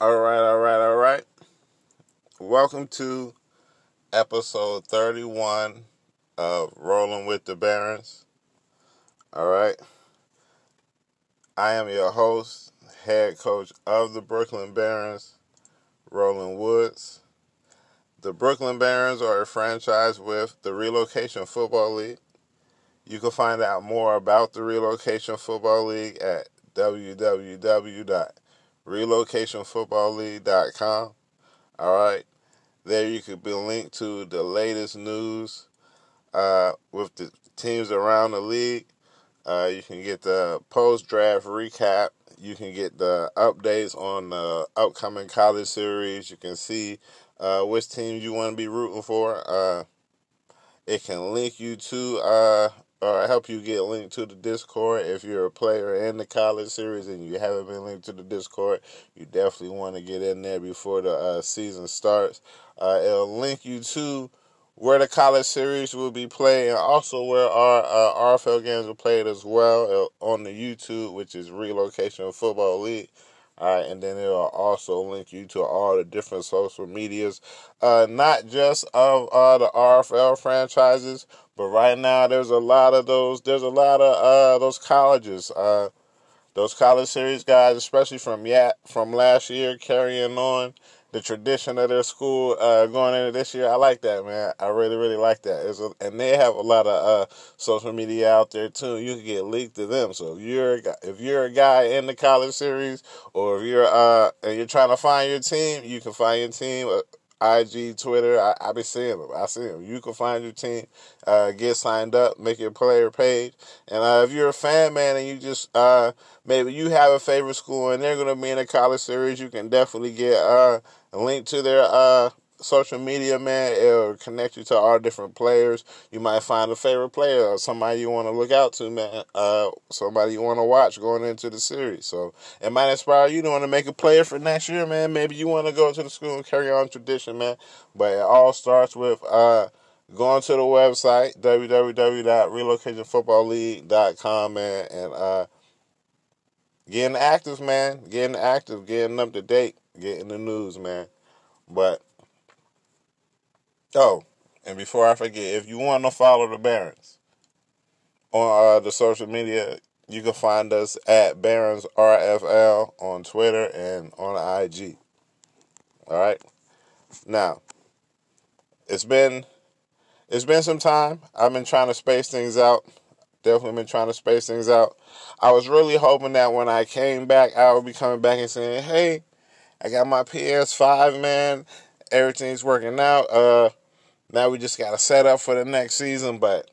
All right, all right, all right. Welcome to episode 31 of Rolling with the Barons. All right. I am your host, head coach of the Brooklyn Barons, Roland Woods. The Brooklyn Barons are a franchise with the Relocation Football League. You can find out more about the Relocation Football League at www.relocationfootballleague.com. All right. There you could be linked to the latest news uh, with the teams around the league. Uh, you can get the post draft recap. You can get the updates on the upcoming college series. You can see uh, which teams you want to be rooting for. Uh, it can link you to uh, or help you get linked to the Discord. If you're a player in the college series and you haven't been linked to the Discord, you definitely want to get in there before the uh, season starts. Uh, it'll link you to where the college series will be played and also where our uh, RFL games are played as well uh, on the YouTube, which is Relocation Football League. All right, and then it'll also link you to all the different social medias, uh, not just of uh, the RFL franchises, but right now there's a lot of those. There's a lot of uh, those colleges, uh, those college series guys, especially from yeah from last year, carrying on the tradition of their school uh, going into this year. I like that, man. I really, really like that. A, and they have a lot of uh, social media out there too. You can get leaked to them. So if you're a guy, if you're a guy in the college series, or if you're uh and you're trying to find your team, you can find your team. Uh, IG, Twitter, I, I be seeing them. I see them. You can find your team, uh, get signed up, make your player page. And uh, if you're a fan, man, and you just uh, maybe you have a favorite school and they're going to be in a college series, you can definitely get uh, a link to their uh, social media, man. It'll connect you to all different players. You might find a favorite player or somebody you want to look out to, man. Uh, somebody you want to watch going into the series. So it might inspire you to want to make a player for next year, man. Maybe you want to go to the school and carry on tradition, man. But it all starts with uh, going to the website www.relocationfootballleague.com, man, and uh, getting active, man. Getting active, getting up to date, getting the news, man. But oh, and before I forget, if you want to follow the Barons on uh, the social media, you can find us at Barons RFL on Twitter and on IG. All right. Now, it's been it's been some time. I've been trying to space things out. Definitely been trying to space things out. I was really hoping that when I came back, I would be coming back and saying, "Hey, I got my PS5, man. Everything's working out. Uh, now we just got to set up for the next season." But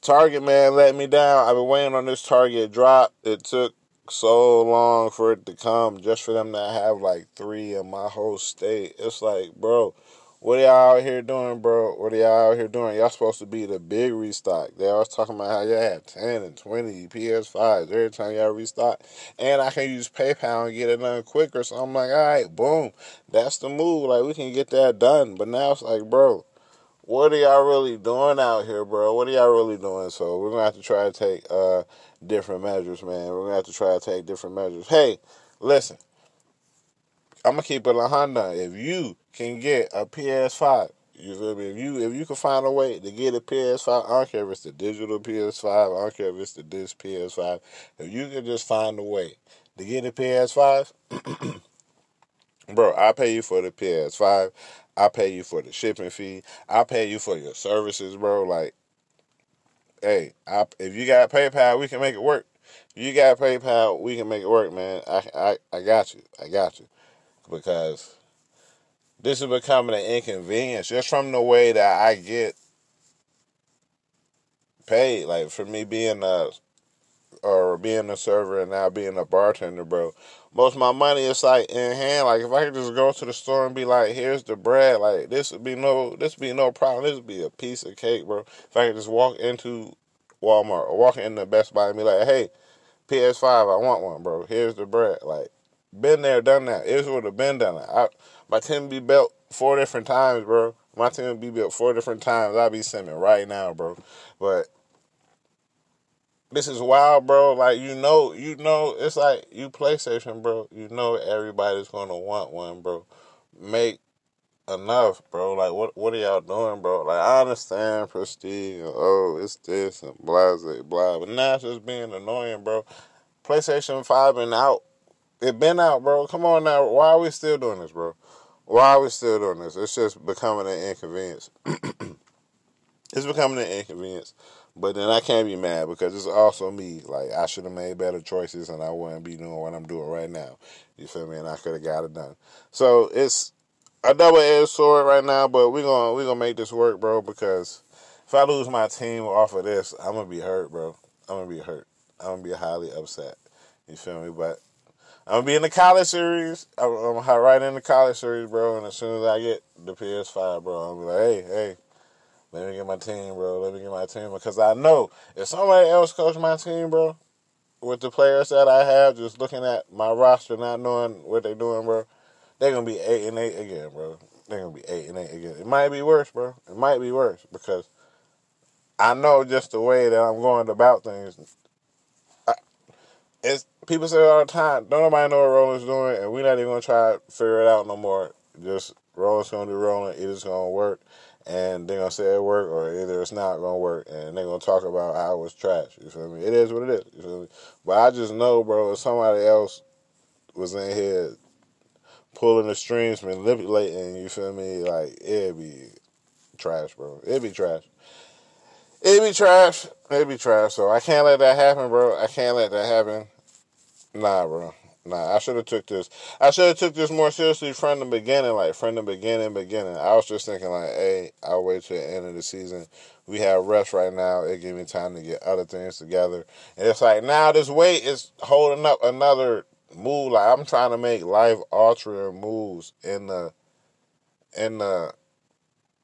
Target, man, let me down. I've been waiting on this Target drop. It took so long for it to come, just for them to have like three in my whole state. It's like, bro, what are y'all out here doing, bro? What are y'all out here doing? Y'all supposed to be the big restock. They always talking about how y'all have 10 and 20 PS5s every time y'all restock. And I can use PayPal and get it done quicker. So I'm like, all right, boom. That's the move. Like, we can get that done. But now it's like, bro, what are y'all really doing out here, bro? What are y'all really doing? So we're going to have to try to take uh, different measures, man. We're going to have to try to take different measures. Hey, listen. I'm gonna keep it a Honda. If you can get a PS5, you feel me? If you if you can find a way to get a PS5, I don't care if it's the digital PS5, I don't care if it's the disc PS5. If you can just find a way to get a PS5, bro, I pay you for the PS5. I pay you for the shipping fee. I pay you for your services, bro. Like, hey, I, if you got PayPal, we can make it work. If you got PayPal, we can make it work, man. I I, I got you. I got you because this is becoming an inconvenience just from the way that I get paid. Like for me being a or being a server and now being a bartender, bro. Most of my money is like in hand. Like if I could just go to the store and be like, "Here's the bread," like this would be no, this would be no problem. This would be a piece of cake, bro. If I could just walk into Walmart or walk into Best Buy and be like, "Hey, PS5, I want one, bro. Here's the bread." Like been there, done that. It would have been done. I, my team be built four different times, bro. My team be built four different times. I'll be simming right now, bro. But this is wild, bro. Like you know, you know, it's like you PlayStation, bro. You know everybody's gonna want one, bro. Make enough, bro. Like what what are y'all doing, bro? Like I understand prestige oh it's this and blah blah blah, but now it's just being annoying, bro. PlayStation Five and out. It been out, bro. Come on now. Why are we still doing this, bro? Why are we still doing this? It's just becoming an inconvenience. it's becoming an inconvenience. But then I can't be mad because it's also me. Like I should have made better choices, and I wouldn't be doing what I'm doing right now. You feel me? And I could have got it done. So it's a double edged sword right now, but we're gonna we're gonna make this work, bro. Because if I lose my team off of this, I'm gonna be hurt, bro. I'm gonna be hurt. I'm gonna be highly upset. You feel me? But I'm gonna be in the college series. I'm, I'm right in the college series, bro. And as soon as I get the PS5, bro, I'm be like, hey, hey, let me get my team, bro. Let me get my team because I know if somebody else coach my team, bro, with the players that I have, just looking at my roster, not knowing what they're doing, bro, they're gonna be eight and eight again, bro. They're gonna be eight and eight again. It might be worse, bro. It might be worse because I know just the way that I'm going about things. I, it's people say all the time, don't nobody know what Rollins doing, and we're not even gonna try to figure it out no more. Just Rollins gonna do rolling, it is gonna work and they're gonna say it worked or either it's not gonna work and they're gonna talk about how it was trash. You feel me? It is what it is. You feel me? But I just know, bro, if somebody else was in here pulling the strings, manipulating, you feel me, like it'd be trash, bro. It'd be trash. It'd be trash. It'd be trash. So I can't let that happen, bro. I can't let that happen. Nah, bro. Nah, I should have took this. I should have took this more seriously from the beginning, like from the beginning, beginning. I was just thinking like, hey, I'll wait till the end of the season. We have rest right now. It gave me time to get other things together. And it's like now this weight is holding up another move. Like I'm trying to make life altering moves in the in the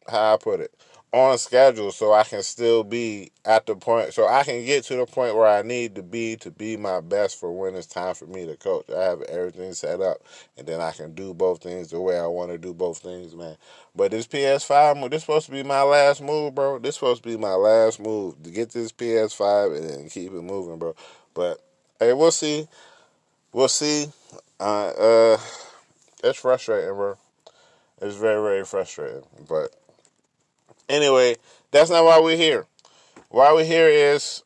how I put it on schedule so I can still be at the point so I can get to the point where I need to be to be my best for when it's time for me to coach. I have everything set up and then I can do both things the way I want to do both things, man. But this PS5 move, this supposed to be my last move, bro. This supposed to be my last move to get this PS5 and then keep it moving, bro. But hey, we'll see. We'll see. Uh uh it's frustrating, bro. It's very, very frustrating. But Anyway, that's not why we're here. Why we're here is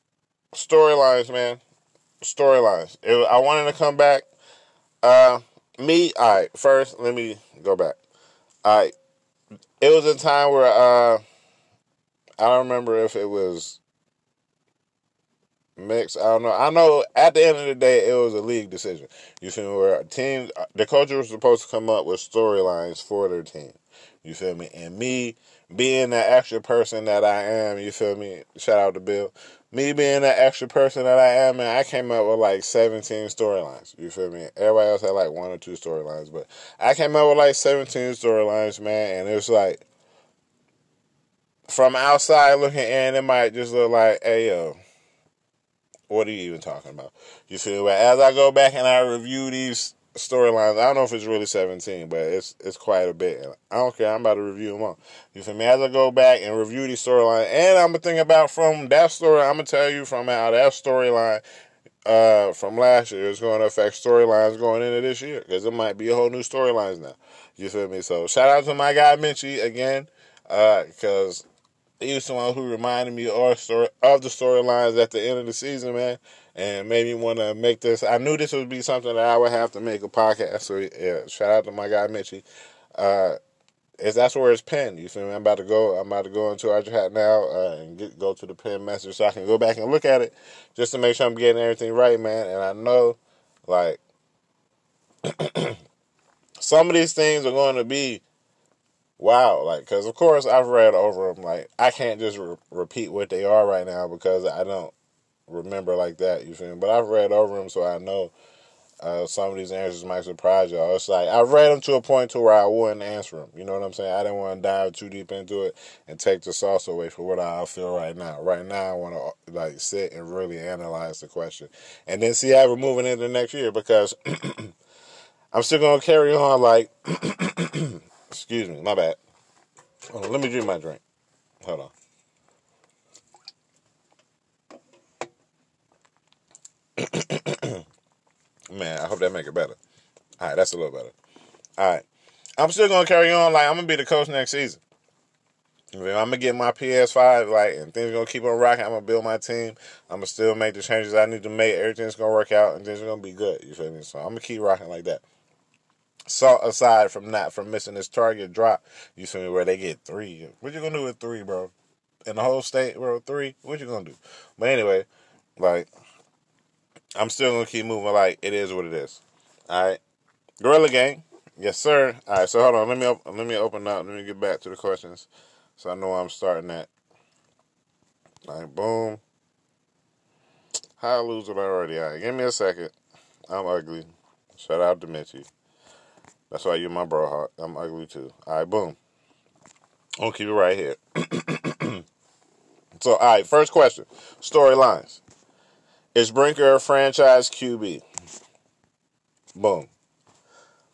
storylines, man. Storylines. I wanted to come back. Uh, me, all right. First, let me go back. All right. It was a time where uh, I don't remember if it was mixed. I don't know. I know at the end of the day, it was a league decision. You feel me? Where teams, the coach was supposed to come up with storylines for their team. You feel me? And me being that extra person that I am, you feel me? Shout out to Bill. Me being that extra person that I am, man, I came up with like 17 storylines. You feel me? Everybody else had like one or two storylines, but I came up with like 17 storylines, man, and it was like from outside looking in, it might just look like, hey yo, what are you even talking about? You feel me? As I go back and I review these storylines. I don't know if it's really 17, but it's it's quite a bit. I don't care. I'm about to review them all. You feel me? As I go back and review these storylines, and I'm gonna think about from that story. I'm gonna tell you from how that storyline uh, from last year is going to affect storylines going into this year because it might be a whole new storylines now. You feel me? So shout out to my guy Mitchie again because. Uh, he was the one who reminded me story, of the storylines at the end of the season, man and made me want to make this. I knew this would be something that I would have to make a podcast. So yeah, shout out to my guy Mitchy. Uh, is that's where it's pinned. You feel me? I'm about to go. I'm about to go into our chat now uh, and get go to the pin message so I can go back and look at it just to make sure I'm getting everything right, man. And I know, like, some of these things are going to be wow, like, because of course I've read over them. Like, I can't just re- repeat what they are right now because I don't remember like that. You feel me? But I've read over them, so I know uh, some of these answers might surprise y'all. It's like I've read them to a point to where I wouldn't answer them. You know what I'm saying? I didn't want to dive too deep into it and take the sauce away from what I feel right now. Right now, I want to like sit and really analyze the question, and then see how we're moving into next year because I'm still gonna carry on. Like, excuse me, my bad. On, let me drink my drink. Hold on. Man, I hope that make it better. All right, that's a little better. All right, I'm still gonna carry on. Like I'm gonna be the coach next season. I'm gonna get my PS5, like, and things gonna keep on rocking. I'm gonna build my team. I'm gonna still make the changes I need to make. Everything's gonna work out, and things are gonna be good. You feel me? So I'm gonna keep rocking like that. So aside from that, from missing this target drop, you feel me? Where they get three. What you gonna do with three, bro? In the whole state, bro, three. What you gonna do? But anyway, like, I'm still gonna keep moving. Like it is what it is. All right, Gorilla Gang. Yes, sir. All right, so hold on. Let me op- let me open up. Let me get back to the questions. So I know I'm starting at. Like, boom. How I lose it already? All right, give me a second. I'm ugly. Shout out to Mitchie. That's why you're my bro heart. I'm ugly too. All right, boom. I'll keep it right here. so, all right, first question. Storylines. Is Brinker a franchise QB? Boom.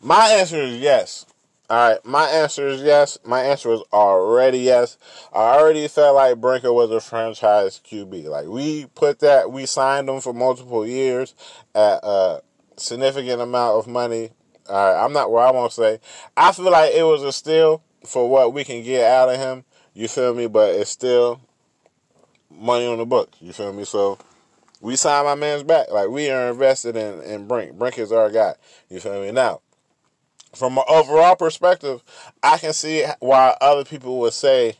My answer is yes. All right, my answer is yes. My answer was already yes. I already felt like Brinker was a franchise QB. Like we put that, we signed him for multiple years at a significant amount of money. All right, I'm not where I want to say. I feel like it was a steal for what we can get out of him. You feel me? But it's still money on the book. You feel me? So we signed my man's back. Like we are invested in in Brink. Brink is our guy. You feel me? Now from an overall perspective, I can see why other people would say,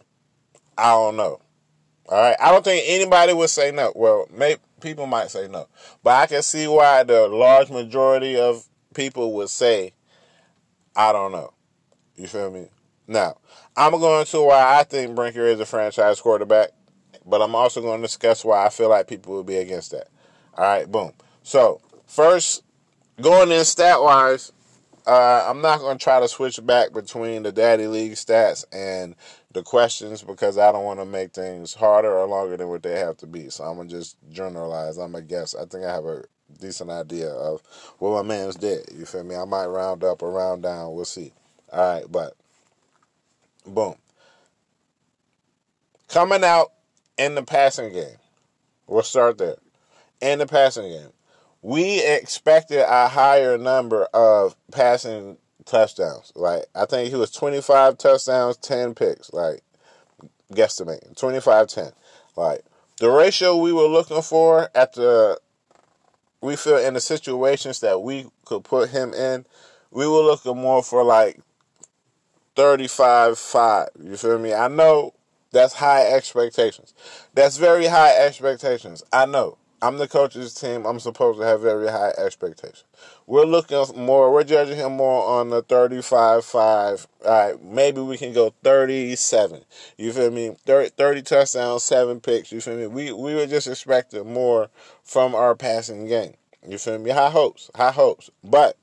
I don't know. All right. I don't think anybody would say no. Well, maybe people might say no, but I can see why the large majority of people would say, I don't know. You feel me? Now, I'm going to why I think Brinker is a franchise quarterback, but I'm also going to discuss why I feel like people will be against that. All right, boom. So, first, going in stat wise, uh, I'm not going to try to switch back between the Daddy League stats and the questions because I don't want to make things harder or longer than what they have to be. So I'm going to just generalize. I'm going to guess. I think I have a decent idea of what my man's did. You feel me? I might round up or round down. We'll see. All right, but boom. Coming out in the passing game. We'll start there. In the passing game we expected a higher number of passing touchdowns. Like I think he was 25 touchdowns, 10 picks. Like guesstimate 25 10. Like the ratio we were looking for at the we feel in the situations that we could put him in, we were looking more for like 35 5. You feel me? I know that's high expectations. That's very high expectations. I know. I'm the coach's team. I'm supposed to have very high expectations. We're looking more, we're judging him more on the 35 5. All right, maybe we can go 37. You feel me? 30, 30 touchdowns, seven picks. You feel me? We, we were just expecting more from our passing game. You feel me? High hopes, high hopes. But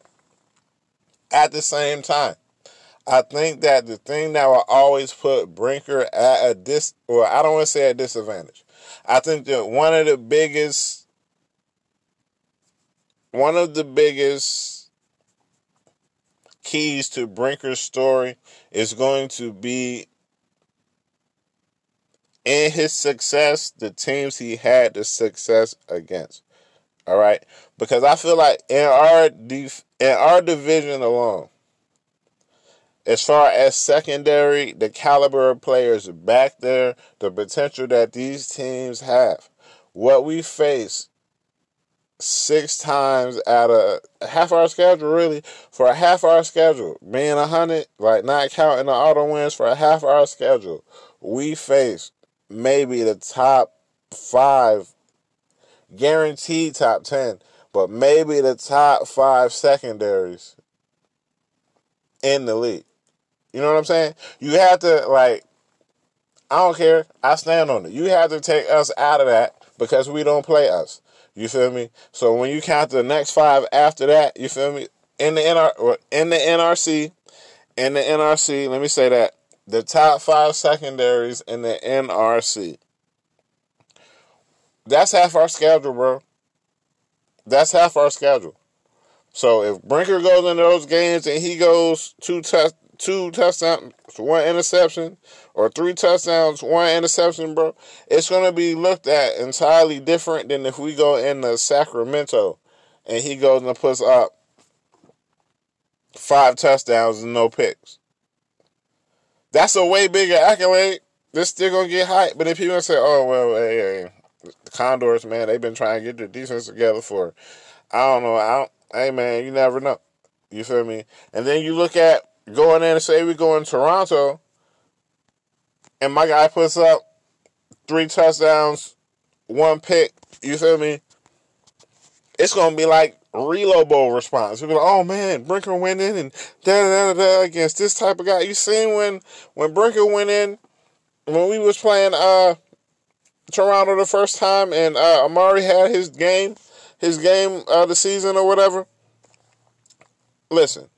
at the same time, I think that the thing that will always put Brinker at a dis, or I don't want to say a disadvantage. I think that one of the biggest, one of the biggest keys to Brinker's story is going to be in his success, the teams he had the success against. All right, because I feel like in our def- in our division alone, as far as secondary, the caliber of players back there, the potential that these teams have, what we face six times out of half our schedule, really, for a half our schedule, being a hundred, like not counting the auto wins for a half our schedule, we face maybe the top five, guaranteed top ten, but maybe the top five secondaries in the league. You know what I'm saying? You have to like I don't care. I stand on it. You have to take us out of that because we don't play us. You feel me? So when you count the next five after that, you feel me? In the NR in the NRC, in the NRC, let me say that the top five secondaries in the NRC. That's half our schedule, bro. That's half our schedule. So if Brinker goes into those games and he goes two touch two touchdowns, one interception, or three touchdowns, one interception, bro, it's gonna be looked at entirely different than if we go into Sacramento and he goes and puts up five touchdowns and no picks. That's a way bigger accolade. This still gonna get hype, but if people say, "Oh well, hey, hey, the Condors, man, they've been trying to get their defense together for," I don't know. I don't. Hey, man, you never know. You feel me? And then you look at going in and say we go in Toronto, and my guy puts up three touchdowns, one pick. You feel me? It's gonna be like Relo Bowl response. You're like, oh man, Brinker went in and da da da da against this type of guy. You seen when when Brinker went in when we was playing uh Toronto the first time and uh, Amari had his game, his game of the season or whatever. Listen,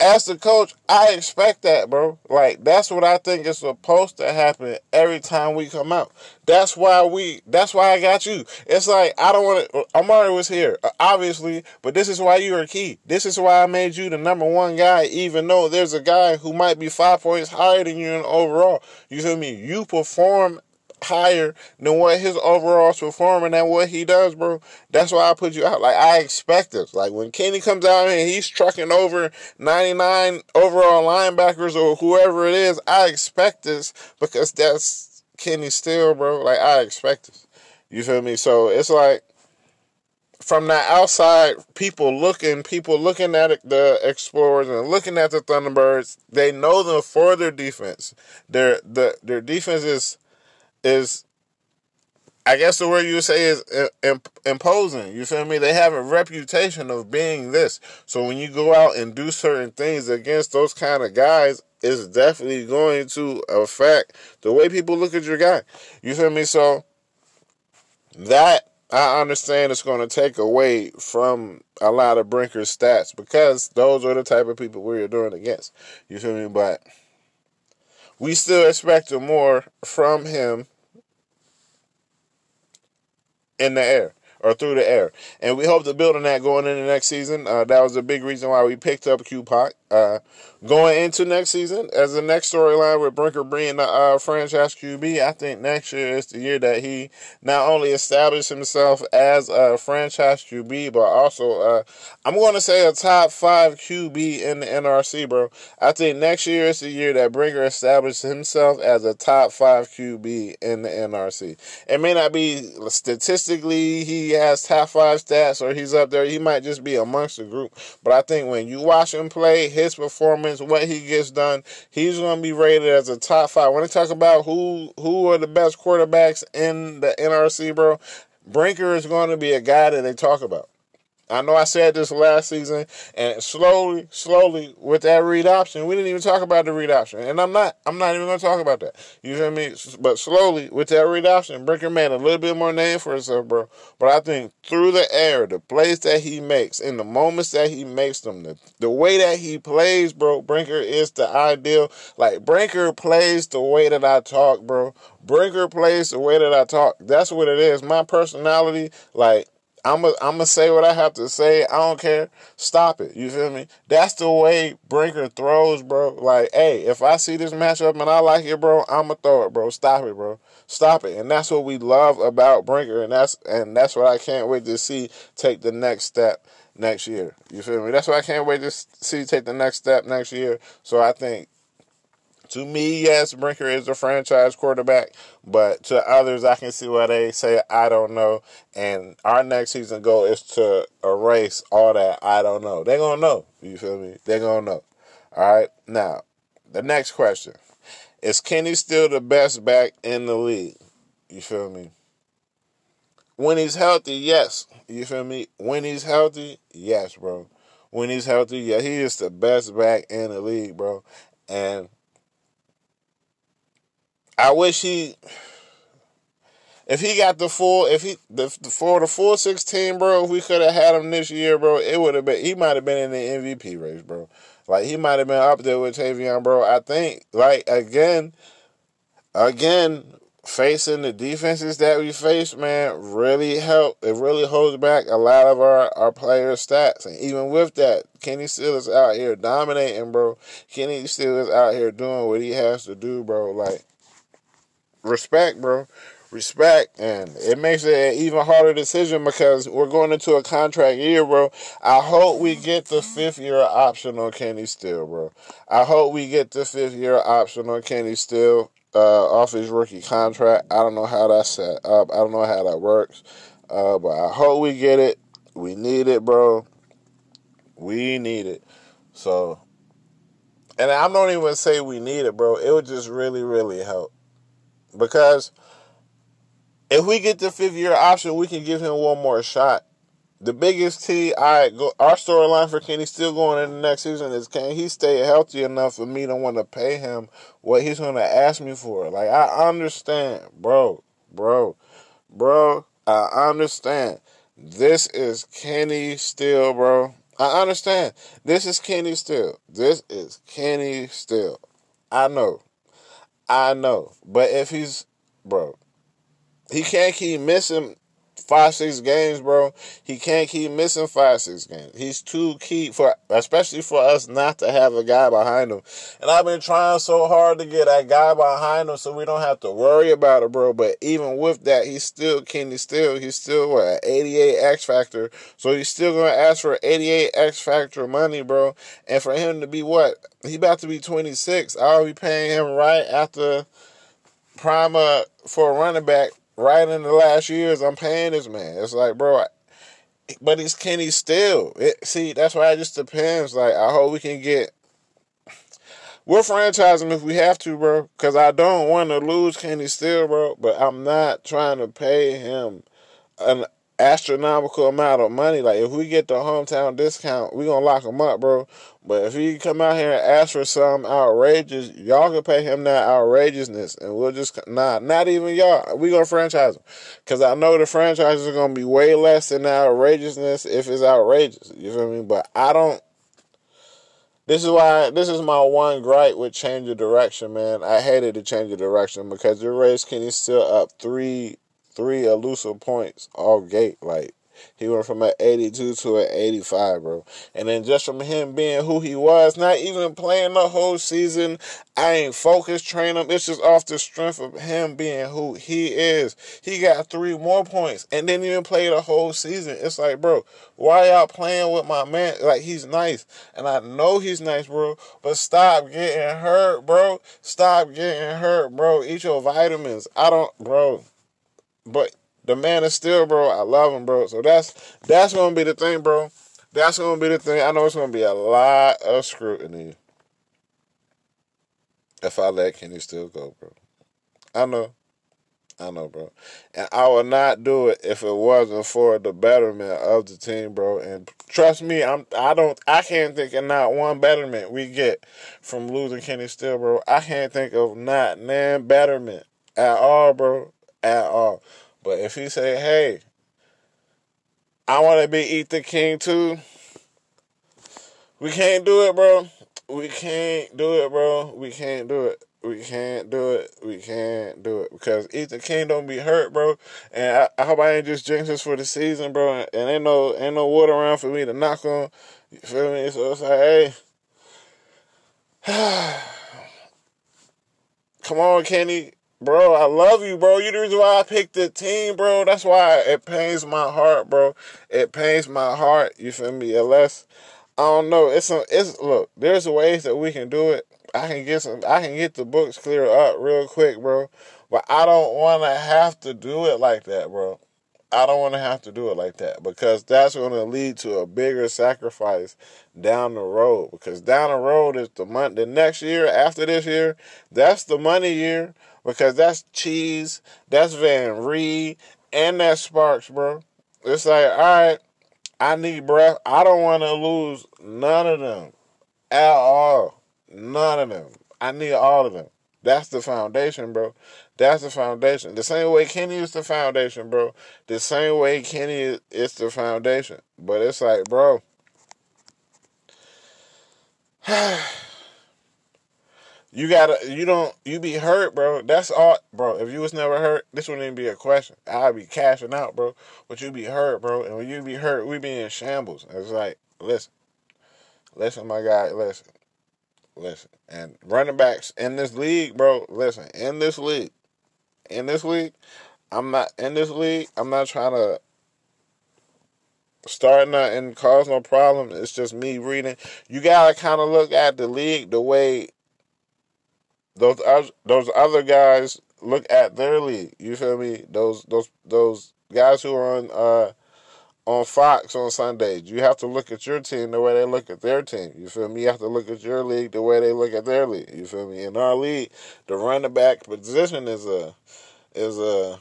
as the coach, I expect that, bro. Like that's what I think is supposed to happen every time we come out. That's why we. That's why I got you. It's like I don't want to. Amari was here, uh, obviously, but this is why you are key. This is why I made you the number one guy, even though there's a guy who might be five points higher than you in overall. You feel me? You perform higher than what his overall's performing and what he does, bro. That's why I put you out. Like I expect this. Like when Kenny comes out and he's trucking over 99 overall linebackers or whoever it is, I expect this because that's Kenny Steele, bro. Like I expect this. You feel me? So it's like from the outside, people looking, people looking at the Explorers and looking at the Thunderbirds, they know them for their defense. Their the their defense is is I guess the word you would say is uh, imposing. You feel me? They have a reputation of being this. So when you go out and do certain things against those kind of guys, it's definitely going to affect the way people look at your guy. You feel me? So that I understand it's going to take away from a lot of Brinker's stats because those are the type of people we're doing against. You feel me? But we still expect more from him in the air or through the air. And we hope to build on that going into next season. Uh, that was a big reason why we picked up Q. Uh, going into next season, as the next storyline with Brinker being the uh, franchise QB, I think next year is the year that he not only established himself as a franchise QB, but also, uh, I'm going to say a top five QB in the NRC, bro. I think next year is the year that Brinker established himself as a top five QB in the NRC. It may not be statistically he has top five stats or he's up there. He might just be amongst the group. But I think when you watch him play, his performance, what he gets done, he's going to be rated as a top five. When they talk about who who are the best quarterbacks in the NRC, bro, Brinker is going to be a guy that they talk about. I know I said this last season, and slowly, slowly with that read option, we didn't even talk about the read option, and I'm not, I'm not even going to talk about that. You feel me? But slowly with that read option, Brinker made a little bit more name for himself, bro. But I think through the air, the plays that he makes, in the moments that he makes them, the, the way that he plays, bro, Brinker is the ideal. Like Brinker plays the way that I talk, bro. Brinker plays the way that I talk. That's what it is. My personality, like I'm going I'm to say what I have to say. I don't care. Stop it. You feel me? That's the way Brinker throws, bro. Like, hey, if I see this matchup and I like it, bro, I'm going to throw it, bro. Stop it, bro. Stop it. And that's what we love about Brinker. And that's, and that's what I can't wait to see take the next step next year. You feel me? That's what I can't wait to see take the next step next year. So I think to me, yes, Brinker is a franchise quarterback, but to others, I can see why they say I don't know. And our next season goal is to erase all that I don't know. They're gonna know. You feel me? They're gonna know. All right. Now, the next question is: Kenny still the best back in the league? You feel me? When he's healthy, yes. You feel me? When he's healthy, yes, bro. When he's healthy, yeah, he is the best back in the league, bro. And I wish he if he got the full if he the, the for the full sixteen, bro, if we could have had him this year, bro, it would have been he might have been in the MVP race, bro. Like he might have been up there with Tavion, bro. I think like again, again, facing the defenses that we face, man, really help. It really holds back a lot of our, our players' stats. And even with that, Kenny still is out here dominating, bro. Kenny still is out here doing what he has to do, bro. Like, respect, bro. Respect. And it makes it an even harder decision because we're going into a contract year, bro. I hope we get the fifth year option on Kenny Steele, bro. I hope we get the fifth year option on Kenny Steele uh, off his rookie contract. I don't know how that's set up. I don't know how that works. Uh, but I hope we get it. We need it, bro. We need it. So, and I don't even say we need it, bro. It would just really, really help. Because if we get the fifth year option, we can give him one more shot. The biggest T, I go, our storyline for Kenny Steele going in the next season is can he stay healthy enough for me to want to pay him what he's going to ask me for? Like I understand, bro, bro, bro. I understand. This is Kenny Steele, bro. I understand. This is Kenny Steele. This is Kenny Steele. I know. I know. But if he's, bro, he can't keep missing five, six games, bro. He can't keep missing five, six games. He's too key for, especially for us not to have a guy behind him. And I've been trying so hard to get that guy behind him so we don't have to worry about it, bro. But even with that, he's still Kenny Steele, he's still what, 88 X Factor. So he's still going to ask for 88 X Factor money, bro. And for him to be what? He about to be 26. I'll be paying him right after Prima for a running back right in the last years, I'm paying this man. It's like, bro, I, but it's Kenny Steele. It, see, that's why it just depends. Like, I hope we can get. We'll franchise him if we have to, bro. Because I don't want to lose Kenny Steele, bro. But I'm not trying to pay him an astronomical amount of money. Like if we get the hometown discount, we gonna lock him up, bro. But if he come out here and ask for some outrageous, y'all can pay him that outrageousness, and we'll just nah, not even y'all. We gonna franchise him, cause I know the franchises are gonna be way less than the outrageousness if it's outrageous. You feel me? But I don't. This is why this is my one gripe with change of direction, man. I hated to change of direction because the race Kenny Steele up three three elusive points all gate. Like he went from an 82 to an 85, bro. And then just from him being who he was, not even playing the whole season, I ain't focused training him. It's just off the strength of him being who he is. He got three more points and didn't even play the whole season. It's like, bro, why y'all playing with my man? Like, he's nice. And I know he's nice, bro. But stop getting hurt, bro. Stop getting hurt, bro. Eat your vitamins. I don't, bro. But the man is still, bro. I love him, bro. So that's that's gonna be the thing, bro. That's gonna be the thing. I know it's gonna be a lot of scrutiny if I let Kenny Steele go, bro. I know. I know, bro. And I would not do it if it wasn't for the betterment of the team, bro. And trust me, I'm I don't I can't think of not one betterment we get from losing Kenny Steele, bro. I can't think of not nan betterment at all, bro at all. But if he say, hey, I want to be Ethan King too, we can't do it, bro. We can't do it, bro. We can't do it. We can't do it. We can't do it because Ethan King don't be hurt, bro. And I, I hope I ain't just jinx this for the season, bro. And ain't no ain't no wood around for me to knock on. You feel me? So it's like, hey, come on, Kenny. Bro, I love you, bro. You the reason why I picked the team, bro. That's why it pains my heart, bro. It pains my heart. You feel me? Unless I don't know. It's a, it's look. There's ways that we can do it. I can get some. I can get the books cleared up real quick, bro. But I don't want to have to do it like that, bro. I don't want to have to do it like that because that's going to lead to a bigger sacrifice down the road. Because down the road is the month. The next year after this year, that's the money year because that's Cheese, that's Van Reed, and that's Sparks, bro. It's like, all right, I need breath. I don't want to lose none of them at all. None of them. I need all of them. That's the foundation, bro. That's the foundation. The same way Kenny is the foundation, bro. The same way Kenny is the foundation. But it's like, bro. You gotta, you don't, you be hurt, bro. That's all, bro. If you was never hurt, this wouldn't even be a question. I'd be cashing out, bro. But you be hurt, bro. And when you be hurt, we be in shambles. It's like, listen, listen, my guy, listen, listen. And running backs in this league, bro, listen, in this league, in this league, I'm not, in this league, I'm not trying to start nothing and cause no problem. It's just me reading. You gotta kind of look at the league the way those those other guys look at their league. You feel me? Those those those guys who are on uh, on Fox on Sundays. You have to look at your team the way they look at their team. You feel me? You have to look at your league the way they look at their league. You feel me? In our league, the running back position is a is a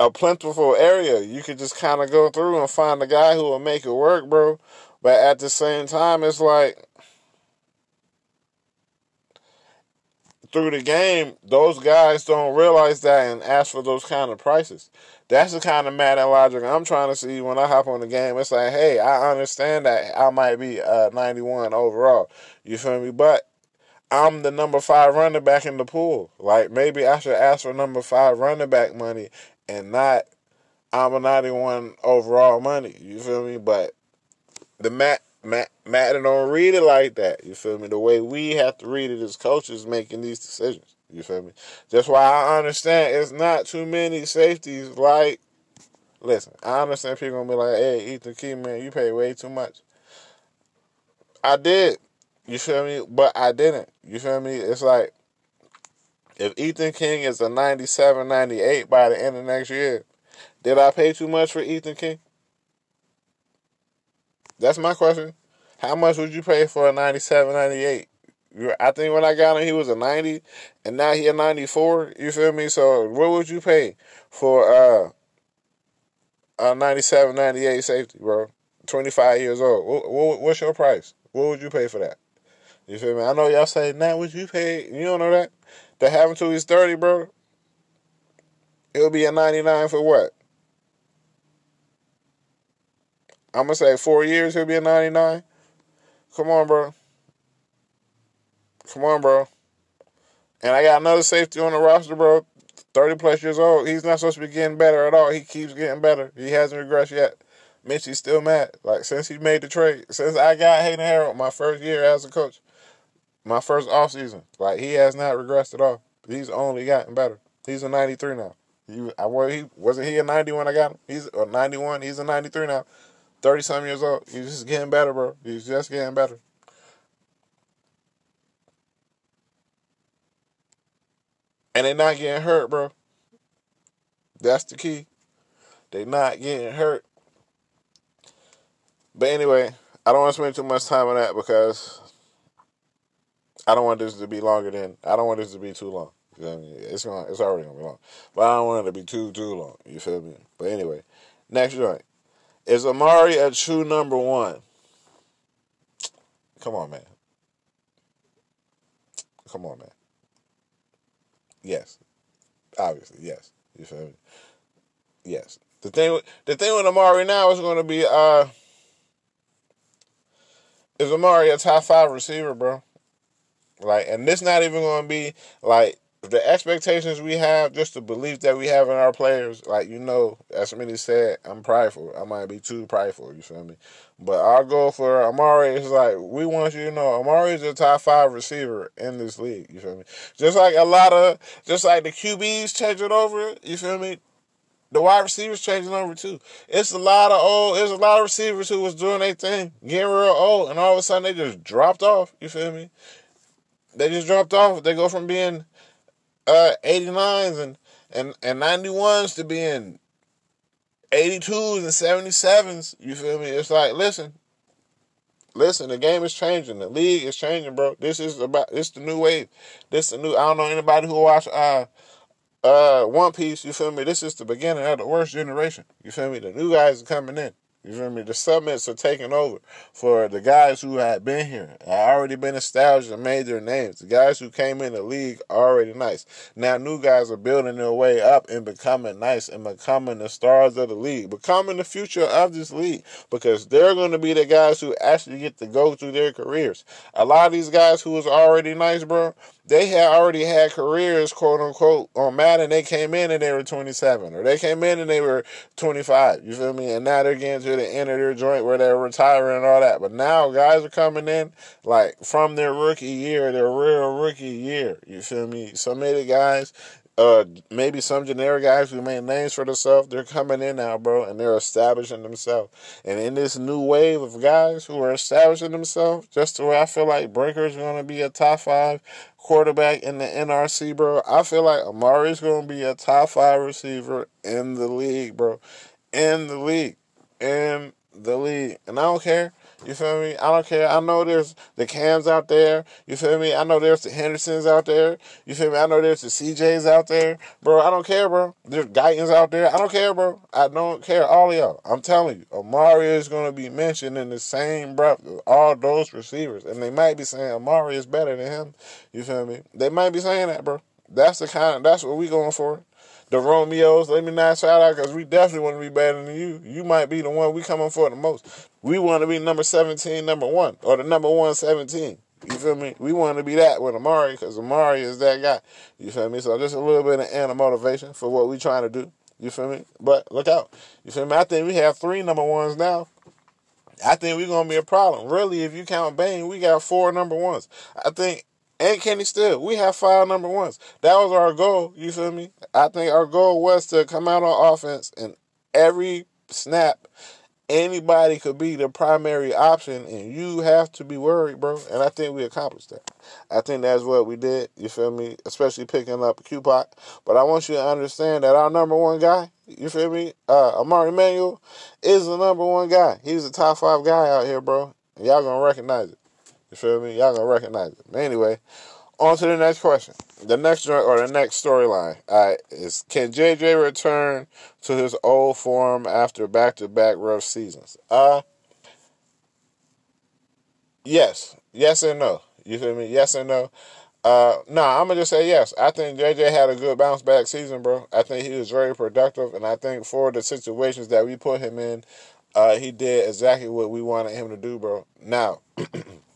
a plentiful area. You could just kind of go through and find a guy who will make it work, bro. But at the same time, it's like through the game, those guys don't realize that and ask for those kind of prices. That's the kind of mad logic I'm trying to see when I hop on the game. It's like, hey, I understand that I might be uh, 91 overall. You feel me? But I'm the number five running back in the pool. Like maybe I should ask for number five running back money and not I'm a 91 overall money. You feel me? But the Matt Matt don't read it like that. You feel me? The way we have to read it as coaches making these decisions. You feel me? That's why I understand it's not too many safeties. Like, listen, I understand people gonna be like, "Hey, Ethan King, man, you pay way too much." I did. You feel me? But I didn't. You feel me? It's like if Ethan King is a 97, 98 by the end of next year, did I pay too much for Ethan King? That's my question. How much would you pay for a 97, 98? I think when I got him, he was a 90, and now he a 94. You feel me? So what would you pay for uh, a 97, 98 safety, bro? 25 years old. What, what, what's your price? What would you pay for that? You feel me? I know y'all say, now would you pay? You don't know that? To have him till he's 30, bro, it'll be a 99 for what? I'm gonna say four years he'll be a 99. Come on, bro. Come on, bro. And I got another safety on the roster, bro. 30 plus years old. He's not supposed to be getting better at all. He keeps getting better. He hasn't regressed yet. Mitchie's still mad. Like since he made the trade, since I got Hayden Harold my first year as a coach, my first off season, like he has not regressed at all. He's only gotten better. He's a 93 now. He, I, he wasn't he a 90 when I got him. He's a 91. He's a 93 now. 30 some years old. He's just getting better, bro. He's just getting better. And they're not getting hurt, bro. That's the key. They're not getting hurt. But anyway, I don't want to spend too much time on that because I don't want this to be longer than I don't want this to be too long. You I mean? It's gonna, it's already gonna be long. But I don't want it to be too too long. You feel me? But anyway, next joint. Is Amari a true number one? Come on, man. Come on, man. Yes. Obviously, yes. You feel me? Yes. The thing the thing with Amari now is gonna be uh is Amari a top five receiver, bro? Like and this not even gonna be like the expectations we have, just the belief that we have in our players, like you know, as somebody said, I'm prideful. I might be too prideful. You feel me? But our goal for Amari is like we want you to know Amari is a top five receiver in this league. You feel me? Just like a lot of, just like the QBs changing over. You feel me? The wide receivers changing over too. It's a lot of old. It's a lot of receivers who was doing their thing, getting real old, and all of a sudden they just dropped off. You feel me? They just dropped off. They go from being uh 89s and and and 91s to being 82s and 77s. You feel me? It's like, listen, listen, the game is changing. The league is changing, bro. This is about this the new wave. This the new. I don't know anybody who watch uh uh One Piece. You feel me? This is the beginning of the worst generation. You feel me? The new guys are coming in. You feel me? The summits are taking over for the guys who had been here, already been established and made their names. The guys who came in the league already nice. Now new guys are building their way up and becoming nice and becoming the stars of the league, becoming the future of this league because they're going to be the guys who actually get to go through their careers. A lot of these guys who was already nice, bro, they had already had careers, quote unquote, on Madden. They came in and they were 27, or they came in and they were 25. You feel me? And now they're getting to the end of their joint where they're retiring and all that. But now guys are coming in like from their rookie year, their real rookie year. You feel me? Some of the guys, uh, maybe some generic guys who made names for themselves, they're coming in now, bro, and they're establishing themselves. And in this new wave of guys who are establishing themselves, just the way I feel like Brinker's going to be a top five quarterback in the NRC, bro. I feel like Amari's going to be a top five receiver in the league, bro. In the league. In the league. And I don't care you feel me? I don't care. I know there's the Cams out there. You feel me? I know there's the Hendersons out there. You feel me? I know there's the CJs out there. Bro, I don't care, bro. There's Guytons out there. I don't care, bro. I don't care. All of y'all. I'm telling you, Amari is going to be mentioned in the same breath of all those receivers. And they might be saying Amari is better than him. You feel me? They might be saying that, bro. That's the kind of, that's what we going for the Romeos. Let me not shout out because we definitely want to be better than you. You might be the one we coming for the most. We want to be number 17, number one, or the number one 17. You feel me? We want to be that with Amari because Amari is that guy. You feel me? So just a little bit of inner motivation for what we trying to do. You feel me? But look out. You feel me? I think we have three number ones now. I think we're gonna be a problem. Really, if you count Bain, we got four number ones. I think and Kenny Steele. We have five number ones. That was our goal. You feel me? I think our goal was to come out on offense and every snap, anybody could be the primary option, and you have to be worried, bro. And I think we accomplished that. I think that's what we did. You feel me? Especially picking up Q-Pop. But I want you to understand that our number one guy, you feel me? Uh, Amari Manuel is the number one guy. He's the top five guy out here, bro. Y'all gonna recognize it. You feel me? Y'all gonna recognize it. Anyway, on to the next question. The next joint or the next storyline uh, is: Can JJ return to his old form after back-to-back rough seasons? Uh, yes, yes and no. You feel me? Yes and no. Uh, no, nah, I'm gonna just say yes. I think JJ had a good bounce back season, bro. I think he was very productive, and I think for the situations that we put him in, uh, he did exactly what we wanted him to do, bro. Now.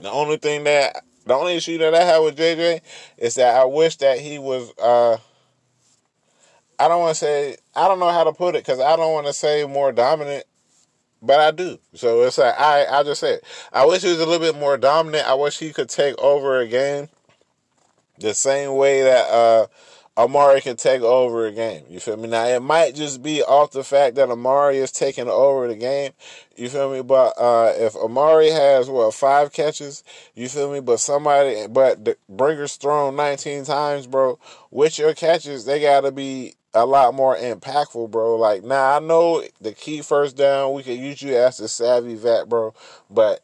The only thing that the only issue that I have with JJ is that I wish that he was. uh I don't want to say I don't know how to put it because I don't want to say more dominant, but I do. So it's like I I just said I wish he was a little bit more dominant. I wish he could take over a game the same way that uh Amari can take over a game. You feel me? Now it might just be off the fact that Amari is taking over the game. You feel me? But uh, if Amari has what five catches, you feel me? But somebody, but the Brinker's thrown 19 times, bro. With your catches, they gotta be a lot more impactful, bro. Like now, I know the key first down. We could use you as a savvy vet, bro. But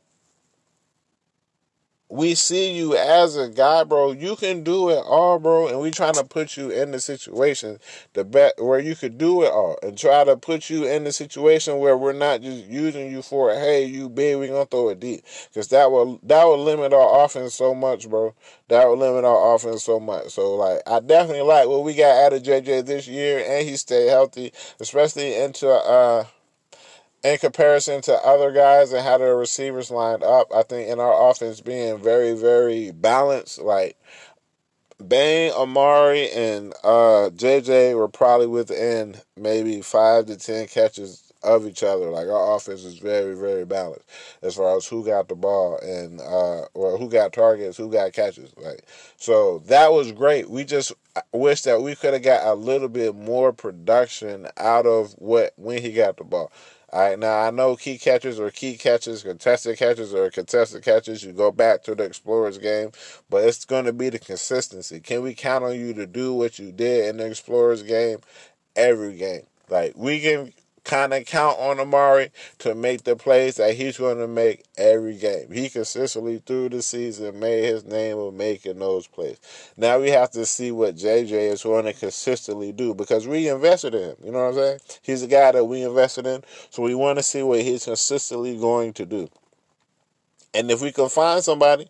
we see you as a guy, bro. You can do it all, bro, and we trying to put you in the situation the bet where you could do it all, and try to put you in the situation where we're not just using you for hey, you big, we gonna throw it deep, because that will that will limit our offense so much, bro. That will limit our offense so much. So like, I definitely like what we got out of JJ this year, and he stayed healthy, especially into uh in comparison to other guys and how the receivers lined up, I think in our offense being very, very balanced, like Bain, Amari, and uh, JJ were probably within maybe five to ten catches of each other. Like our offense is very, very balanced as far as who got the ball and uh, or who got targets, who got catches. Like so, that was great. We just wish that we could have got a little bit more production out of what when he got the ball. All right, now I know key catches or key catches, contested catches or contested catches. You go back to the Explorers game, but it's going to be the consistency. Can we count on you to do what you did in the Explorers game every game? Like we can kind of count on Amari to make the plays that he's going to make every game. He consistently through the season made his name of making those plays. Now we have to see what JJ is going to consistently do because we invested in him. You know what I'm saying? He's a guy that we invested in, so we want to see what he's consistently going to do. And if we can find somebody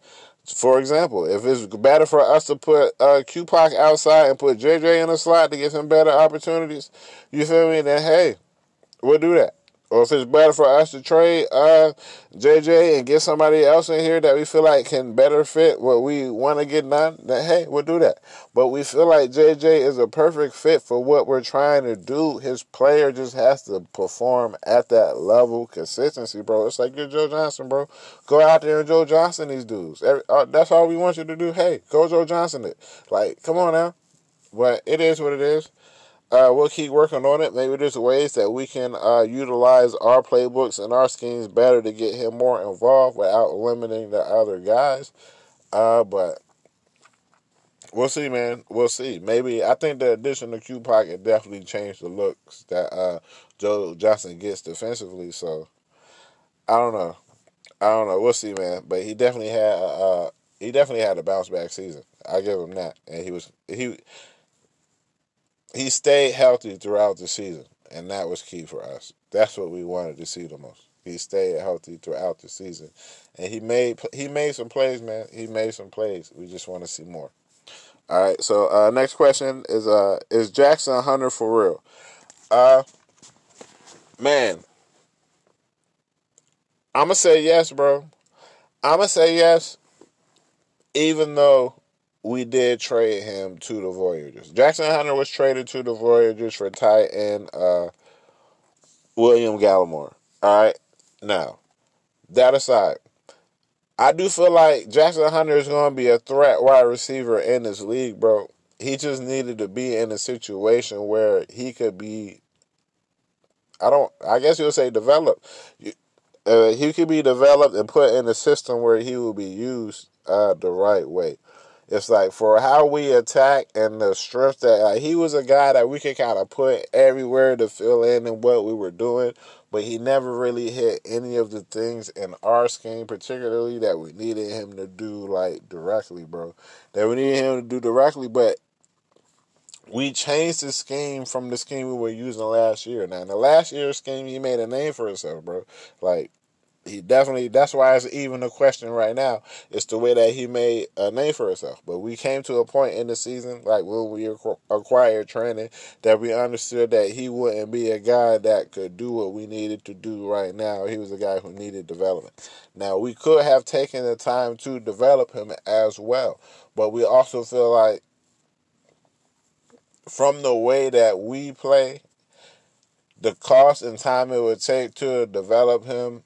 for example, if it's better for us to put uh, Q-Pac outside and put JJ in a slot to give him better opportunities, you feel me? Then hey, we'll do that. Or if it's better for us to trade uh, JJ and get somebody else in here that we feel like can better fit what we want to get done, then hey, we'll do that. But we feel like JJ is a perfect fit for what we're trying to do. His player just has to perform at that level, consistency, bro. It's like you're Joe Johnson, bro. Go out there and Joe Johnson these dudes. Every, uh, that's all we want you to do. Hey, go Joe Johnson it. Like, come on now. But it is what it is. Uh, we'll keep working on it. Maybe there's ways that we can uh, utilize our playbooks and our schemes better to get him more involved without limiting the other guys. Uh, but we'll see, man. We'll see. Maybe I think the addition of Q Pocket definitely changed the looks that uh, Joe Johnson gets defensively. So I don't know. I don't know. We'll see, man. But he definitely had uh, he definitely had a bounce back season. I give him that, and he was he he stayed healthy throughout the season, and that was key for us. That's what we wanted to see the most. He stayed healthy throughout the season, and he made he made some plays, man. He made some plays. We just want to see more. All right. So uh, next question is uh is Jackson Hunter for real? Uh, man, I'm gonna say yes, bro. I'm gonna say yes, even though we did trade him to the Voyagers. Jackson Hunter was traded to the Voyagers for tight end uh, William Gallimore. All right. Now, that aside, I do feel like Jackson Hunter is going to be a threat wide receiver in this league, bro. He just needed to be in a situation where he could be. I don't. I guess you'll say developed. Uh, he could be developed and put in a system where he will be used uh, the right way. It's like for how we attack and the strength that like, he was a guy that we could kind of put everywhere to fill in and what we were doing, but he never really hit any of the things in our scheme, particularly that we needed him to do like directly, bro. That we needed him to do directly, but we changed the scheme from the scheme we were using last year. Now, in the last year's scheme, he made a name for himself, bro. Like he definitely that's why it's even a question right now. It's the way that he made a name for himself. But we came to a point in the season, like when we acquired training, that we understood that he wouldn't be a guy that could do what we needed to do right now. He was a guy who needed development. Now we could have taken the time to develop him as well, but we also feel like from the way that we play, the cost and time it would take to develop him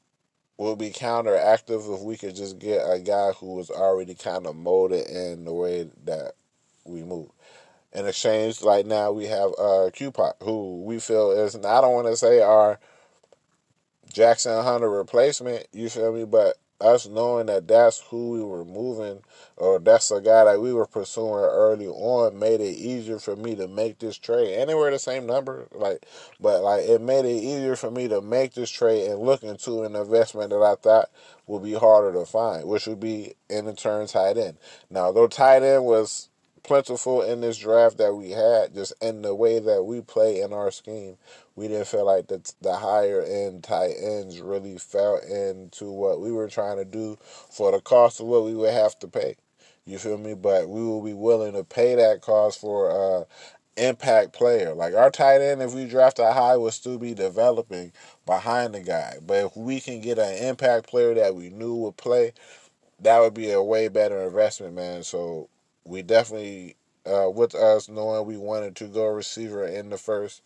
will be counteractive if we could just get a guy who was already kind of molded in the way that we move. In exchange, like now we have uh Q-Pac, who we feel is I don't want to say our Jackson Hunter replacement, you feel me, but us knowing that that's who we were moving or that's a guy that we were pursuing early on made it easier for me to make this trade. Were the same number, like, but like it made it easier for me to make this trade and look into an investment that I thought would be harder to find, which would be in the turn tight end. Now, though tight end was plentiful in this draft that we had, just in the way that we play in our scheme, we didn't feel like the the higher end tight ends really fell into what we were trying to do for the cost of what we would have to pay. You feel me? But we will be willing to pay that cost for uh impact player. Like our tight end, if we draft a high, will still be developing behind the guy. But if we can get an impact player that we knew would play, that would be a way better investment, man. So we definitely, uh, with us knowing we wanted to go receiver in the first,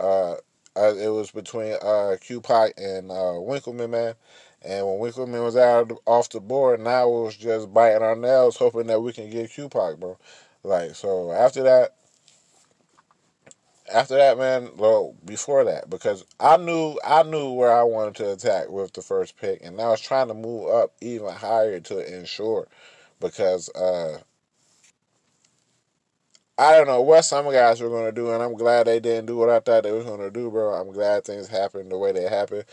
uh, it was between uh, Q-Pac and uh, Winkleman, man. And when Winkleman was out off the board, now it was just biting our nails, hoping that we can get Q-Pac, bro. Like so, after that, after that, man. Well, before that, because I knew I knew where I wanted to attack with the first pick, and I was trying to move up even higher to ensure, because uh, I don't know what some guys were to do, and I'm glad they didn't do what I thought they was to do, bro. I'm glad things happened the way they happened.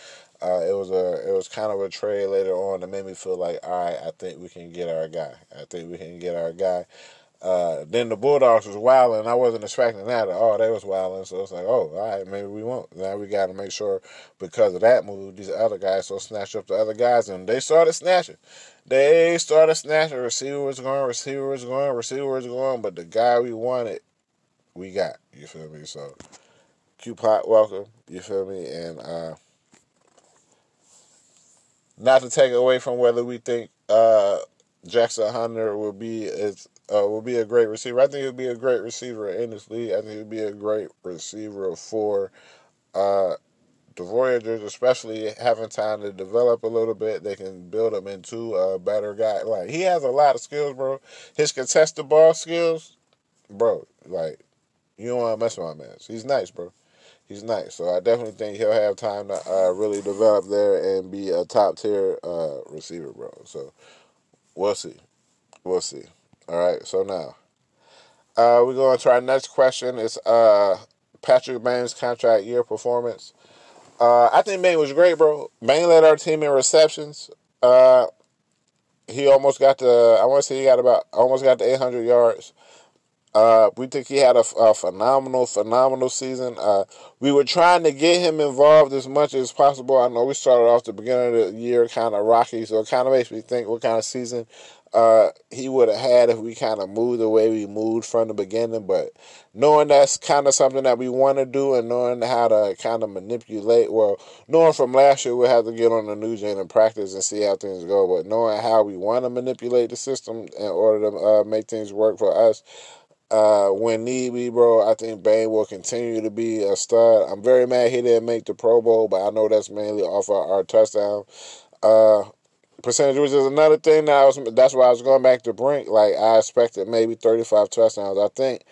Uh, it was a it was kind of a trade later on that made me feel like, all right, I think we can get our guy. I think we can get our guy. Uh, then the Bulldogs was wilding. I wasn't expecting that at all. They was wilding, so it's like, oh, all right, maybe we won't. Now we got to make sure because of that move, these other guys so snatch up the other guys, and they started snatching. They started snatching. Receiver was going, receiver was going, receiver was going, but the guy we wanted, we got. You feel me? So, Q Pot, welcome. You feel me? And uh, not to take away from whether we think uh, Jackson Hunter will be is uh, will be a great receiver. I think he'll be a great receiver in this league. I think he'll be a great receiver for uh, the Voyagers, especially having time to develop a little bit. They can build him into a better guy. Like he has a lot of skills, bro. His contested ball skills, bro. Like you don't want to mess with my man. He's nice, bro. He's nice. So I definitely think he'll have time to uh, really develop there and be a top tier uh, receiver, bro. So we'll see. We'll see. All right, so now uh, we're going to our next question. It's uh, Patrick Bain's contract year performance. Uh, I think Bain was great, bro. Bain led our team in receptions. Uh, he almost got the. I want to say he got about almost got the 800 yards. Uh, we think he had a, a phenomenal, phenomenal season. Uh, we were trying to get him involved as much as possible. I know we started off the beginning of the year kind of rocky, so it kind of makes me think what kind of season uh, he would have had if we kind of moved the way we moved from the beginning. But knowing that's kind of something that we want to do and knowing how to kind of manipulate, well, knowing from last year we'll have to get on the new gen and practice and see how things go. But knowing how we want to manipulate the system in order to uh, make things work for us. Uh, when need be, bro, I think Bain will continue to be a stud. I'm very mad he didn't make the Pro Bowl, but I know that's mainly off our, our touchdown. Uh, percentage, which is another thing that I was. That's why I was going back to Brink. Like I expected maybe thirty five touchdowns. I think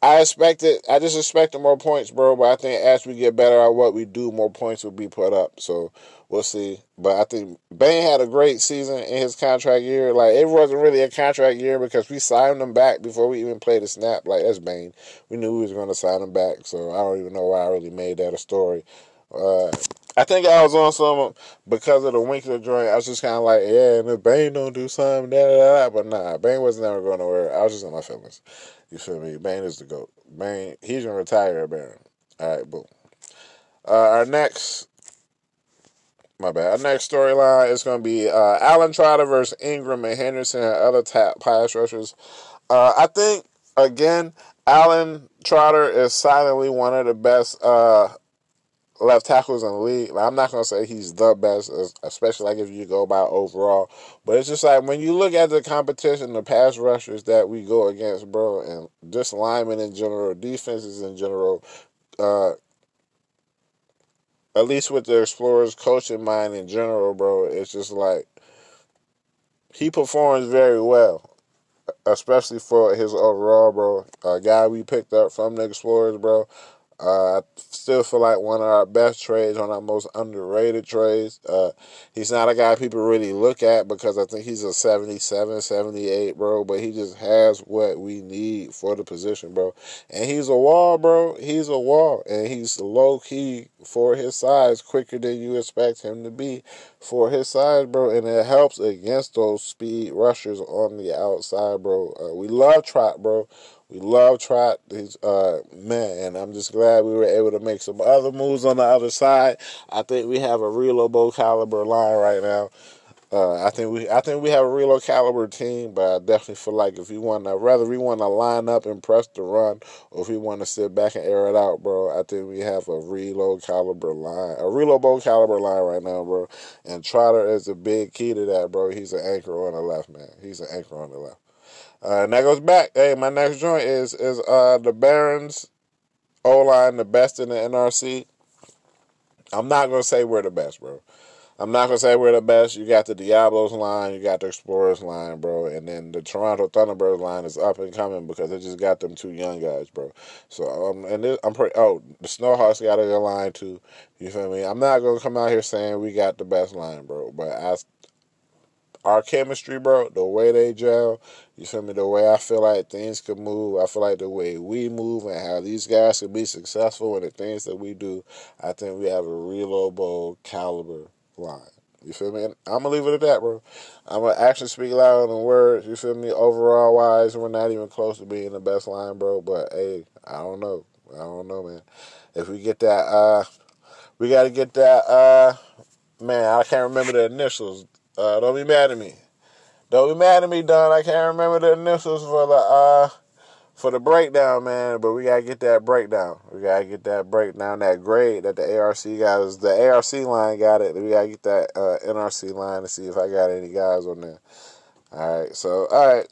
I expected. I just expected more points, bro. But I think as we get better at what we do, more points will be put up. So we'll see. But I think Bain had a great season in his contract year. Like it wasn't really a contract year because we signed him back before we even played a snap. Like that's Bain. We knew we was going to sign him back. So I don't even know why I really made that a story. Uh, I think I was on some because of the Winkler joint. I was just kind of like, yeah, and if Bain don't do something, da da da. But nah, Bain was never going nowhere. I was just in my feelings. You feel me? Bain is the goat. Bain, he's gonna retire Baron. All right, boom. Uh, our next, my bad. Our next storyline is gonna be uh, Alan Trotter versus Ingram and Henderson and other tap pass rushers. Uh, I think again, Alan Trotter is silently one of the best uh, left tackles in the league. Like, I'm not gonna say he's the best, especially like if you go by overall. But it's just like when you look at the competition, the pass rushers that we go against, bro, and just linemen in general, defenses in general. Uh, at least with the Explorers coaching mind in general, bro, it's just like he performs very well especially for his overall, bro. A guy we picked up from the Explorers, bro. Uh, I still feel like one of our best trades, one of our most underrated trades. Uh, he's not a guy people really look at because I think he's a 77, 78, bro, but he just has what we need for the position, bro. And he's a wall, bro. He's a wall. And he's low key for his size, quicker than you expect him to be for his size, bro. And it helps against those speed rushers on the outside, bro. Uh, we love Trot, bro. We love Trot. He's uh man, I'm just glad we were able to make some other moves on the other side. I think we have a real low caliber line right now. Uh, I think we I think we have a real caliber team, but I definitely feel like if we want to, rather we want to line up and press the run, or if we want to sit back and air it out, bro, I think we have a low caliber line, a real low caliber line right now, bro. And Trotter is a big key to that, bro. He's an anchor on the left, man. He's an anchor on the left. Uh, and that goes back. Hey, my next joint is is uh, the Barons O line, the best in the NRC. I'm not gonna say we're the best, bro. I'm not gonna say we're the best. You got the Diablos line, you got the Explorers line, bro, and then the Toronto Thunderbirds line is up and coming because they just got them two young guys, bro. So um, and this, I'm pretty. Oh, the Snowhawks got a good line too. You feel me? I'm not gonna come out here saying we got the best line, bro, but I our chemistry, bro, the way they gel, you feel me? The way I feel like things could move, I feel like the way we move and how these guys could be successful in the things that we do, I think we have a real caliber line. You feel me? And I'm gonna leave it at that, bro. I'm gonna actually speak louder than words. You feel me? Overall wise, we're not even close to being the best line, bro. But hey, I don't know. I don't know, man. If we get that, uh, we got to get that. Uh, man, I can't remember the initials. Uh, don't be mad at me. Don't be mad at me, Don. I can't remember the initials for the uh for the breakdown, man. But we gotta get that breakdown. We gotta get that breakdown, that grade that the ARC guys, the ARC line got it. We gotta get that uh, NRC line to see if I got any guys on there. All right, so all right,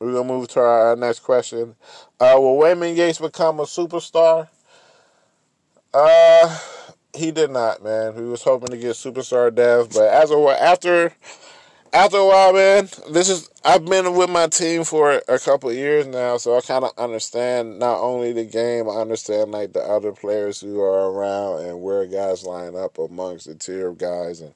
we're gonna move to our, our next question. Uh, will Wayman Yates become a superstar? Uh, he did not, man. We was hoping to get superstar dev, but as a after after a while, man, this is I've been with my team for a couple years now, so I kind of understand not only the game, I understand like the other players who are around and where guys line up amongst the tier of guys and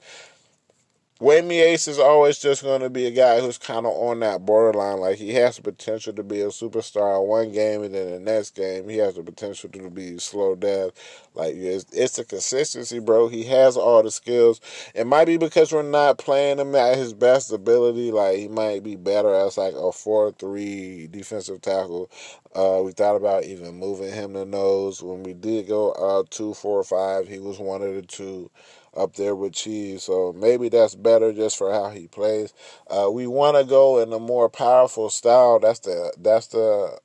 Wayne Ace is always just going to be a guy who's kind of on that borderline. Like he has the potential to be a superstar one game, and then the next game he has the potential to be slow death. Like it's, it's the consistency, bro. He has all the skills. It might be because we're not playing him at his best ability. Like he might be better as like a four-three defensive tackle. Uh, we thought about even moving him to nose when we did go uh, two, four, five. He was one of the two up there with Cheese. So maybe that's better just for how he plays. Uh, we want to go in a more powerful style. That's the that's the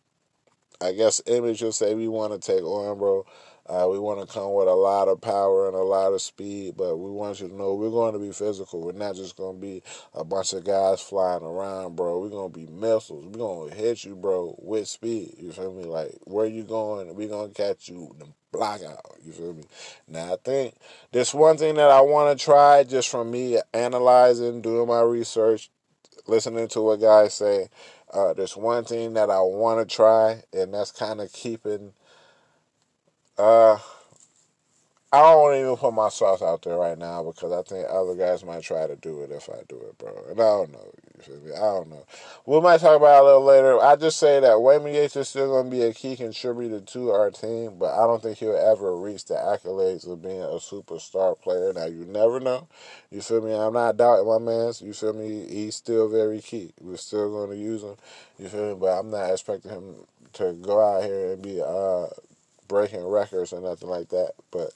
I guess image you'll say we want to take on, bro. Uh, we want to come with a lot of power and a lot of speed, but we want you to know we're going to be physical. We're not just going to be a bunch of guys flying around, bro. We're going to be missiles. We're going to hit you, bro, with speed. You feel me? Like, where you going? We're going to catch you block out. You feel me? Now, I think this one thing that I want to try just from me analyzing, doing my research, listening to what guys say. Uh, there's one thing that I want to try, and that's kind of keeping uh, I don't even put my sauce out there right now because I think other guys might try to do it if I do it, bro. And I don't know. I don't know. We might talk about it a little later. I just say that Wayman Yates is still going to be a key contributor to our team, but I don't think he'll ever reach the accolades of being a superstar player. Now, you never know. You feel me? I'm not doubting my man's. You feel me? He's still very key. We're still going to use him. You feel me? But I'm not expecting him to go out here and be uh breaking records or nothing like that. But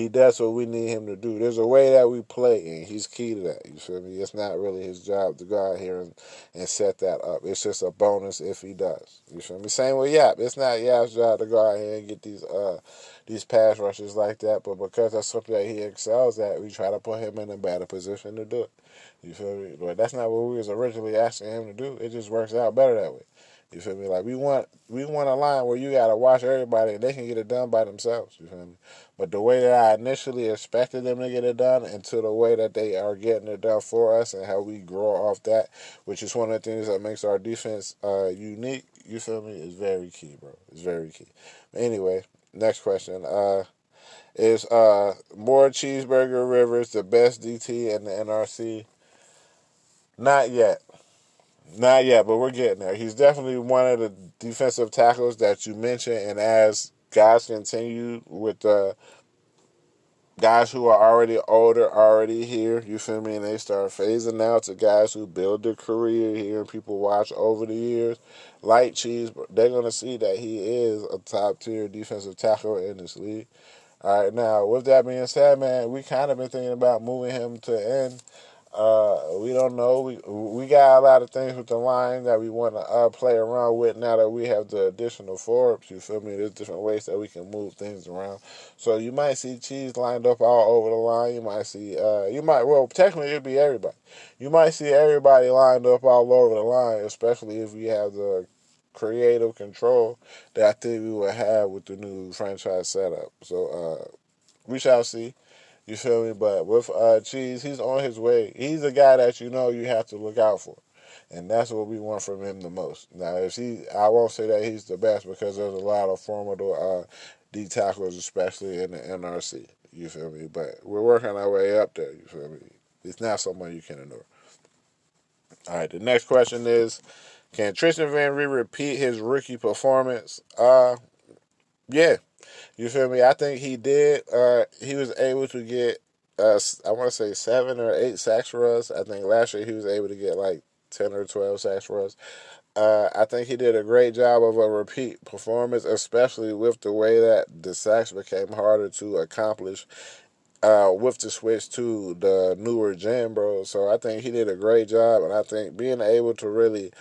he does what we need him to do. There's a way that we play, and he's key to that. You feel me? It's not really his job to go out here and, and set that up. It's just a bonus if he does. You feel me? Same with Yap. It's not Yap's job to go out here and get these uh these pass rushes like that, but because that's something that he excels at, we try to put him in a better position to do it. You feel me? But that's not what we was originally asking him to do. It just works out better that way. You feel me? Like we want we want a line where you gotta watch everybody and they can get it done by themselves. You feel me? But the way that I initially expected them to get it done, and to the way that they are getting it done for us, and how we grow off that, which is one of the things that makes our defense uh, unique. You feel me? Is very key, bro. It's very key. Anyway, next question. Uh, is uh, more cheeseburger Rivers the best DT in the NRC? Not yet. Not yet, but we're getting there. He's definitely one of the defensive tackles that you mentioned, and as guys continue with the guys who are already older, already here, you feel me, and they start phasing out to guys who build their career here and people watch over the years, like Cheese, they're gonna see that he is a top tier defensive tackle in this league. All right, now with that being said, man, we kind of been thinking about moving him to end uh, we don't know. We we got a lot of things with the line that we want to uh, play around with now that we have the additional Forbes. You feel me? There's different ways that we can move things around. So you might see cheese lined up all over the line. You might see. Uh, you might well technically it'd be everybody. You might see everybody lined up all over the line, especially if we have the creative control that I think we will have with the new franchise setup. So uh, we shall see. You feel me? But with uh, Cheese, he's on his way. He's a guy that you know you have to look out for. And that's what we want from him the most. Now, if he, I won't say that he's the best because there's a lot of formidable uh, D tackles, especially in the NRC. You feel me? But we're working our way up there. You feel me? It's not someone you can ignore. All right, the next question is Can Tristan Van Reed repeat his rookie performance? Uh, yeah. You feel me? I think he did. Uh, he was able to get, uh, I want to say seven or eight sacks for us. I think last year he was able to get like 10 or 12 sacks for us. Uh, I think he did a great job of a repeat performance, especially with the way that the sacks became harder to accomplish uh, with the switch to the newer gen, bro. So I think he did a great job, and I think being able to really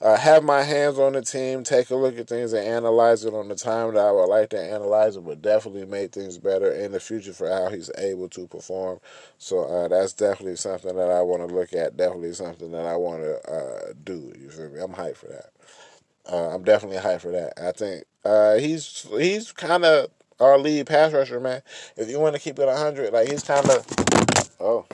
uh, have my hands on the team, take a look at things, and analyze it on the time that I would like to analyze it, would definitely make things better in the future for how he's able to perform. So uh, that's definitely something that I want to look at. Definitely something that I want to uh, do. You feel me? I'm hyped for that. Uh, I'm definitely hyped for that. I think uh, he's he's kind of our lead pass rusher, man. If you want to keep it 100, like he's kind of oh.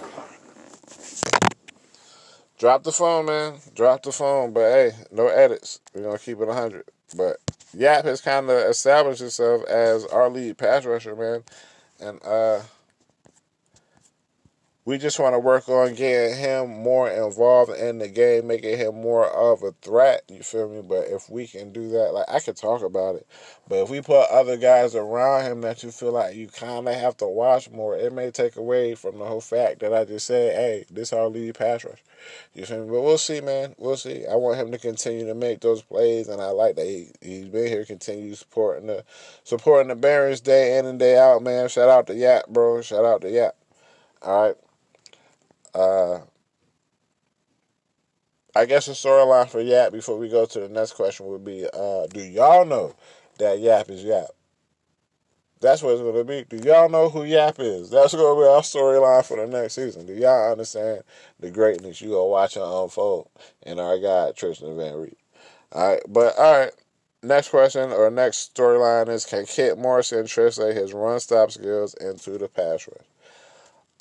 Drop the phone, man. Drop the phone. But hey, no edits. We're gonna keep it 100. But Yap has kind of established himself as our lead pass rusher, man. And uh we just want to work on getting him more involved in the game, making him more of a threat. You feel me? But if we can do that, like I could talk about it, but if we put other guys around him that you feel like you kind of have to watch more, it may take away from the whole fact that I just said, "Hey, this is our lead pass rush." You feel me? But we'll see, man. We'll see. I want him to continue to make those plays, and I like that he he's been here, continue supporting the supporting the Barons day in and day out, man. Shout out to Yap, bro. Shout out to Yap. All right. Uh, I guess the storyline for Yap before we go to the next question would be: uh, Do y'all know that Yap is Yap? That's what it's going to be. Do y'all know who Yap is? That's going to be our storyline for the next season. Do y'all understand the greatness you go watch it unfold in our guy Tristan Van Reed? All right, but all right. Next question or next storyline is: Can Kit Morrison translate his run stop skills into the pass rush?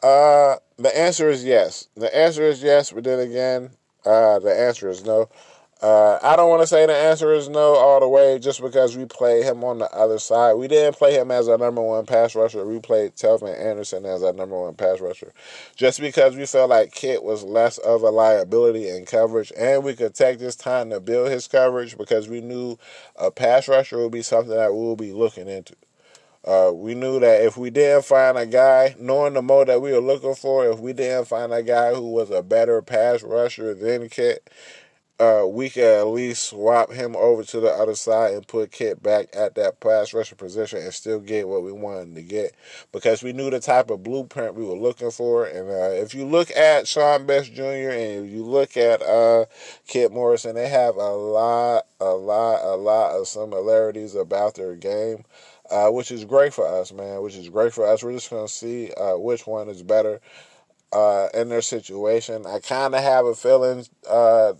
Uh, the answer is yes. The answer is yes, but then again, uh, the answer is no. Uh, I don't want to say the answer is no all the way just because we played him on the other side. We didn't play him as our number one pass rusher. We played Telvin Anderson as our number one pass rusher. Just because we felt like Kit was less of a liability in coverage and we could take this time to build his coverage because we knew a pass rusher would be something that we will be looking into. Uh, we knew that if we didn't find a guy, knowing the mode that we were looking for, if we didn't find a guy who was a better pass rusher than Kit, uh, we could at least swap him over to the other side and put Kit back at that pass rusher position and still get what we wanted to get because we knew the type of blueprint we were looking for. And uh, if you look at Sean Best Jr. and you look at uh, Kit Morrison, they have a lot, a lot, a lot of similarities about their game uh, which is great for us, man. Which is great for us. We're just gonna see uh, which one is better uh, in their situation. I kind of have a feeling uh,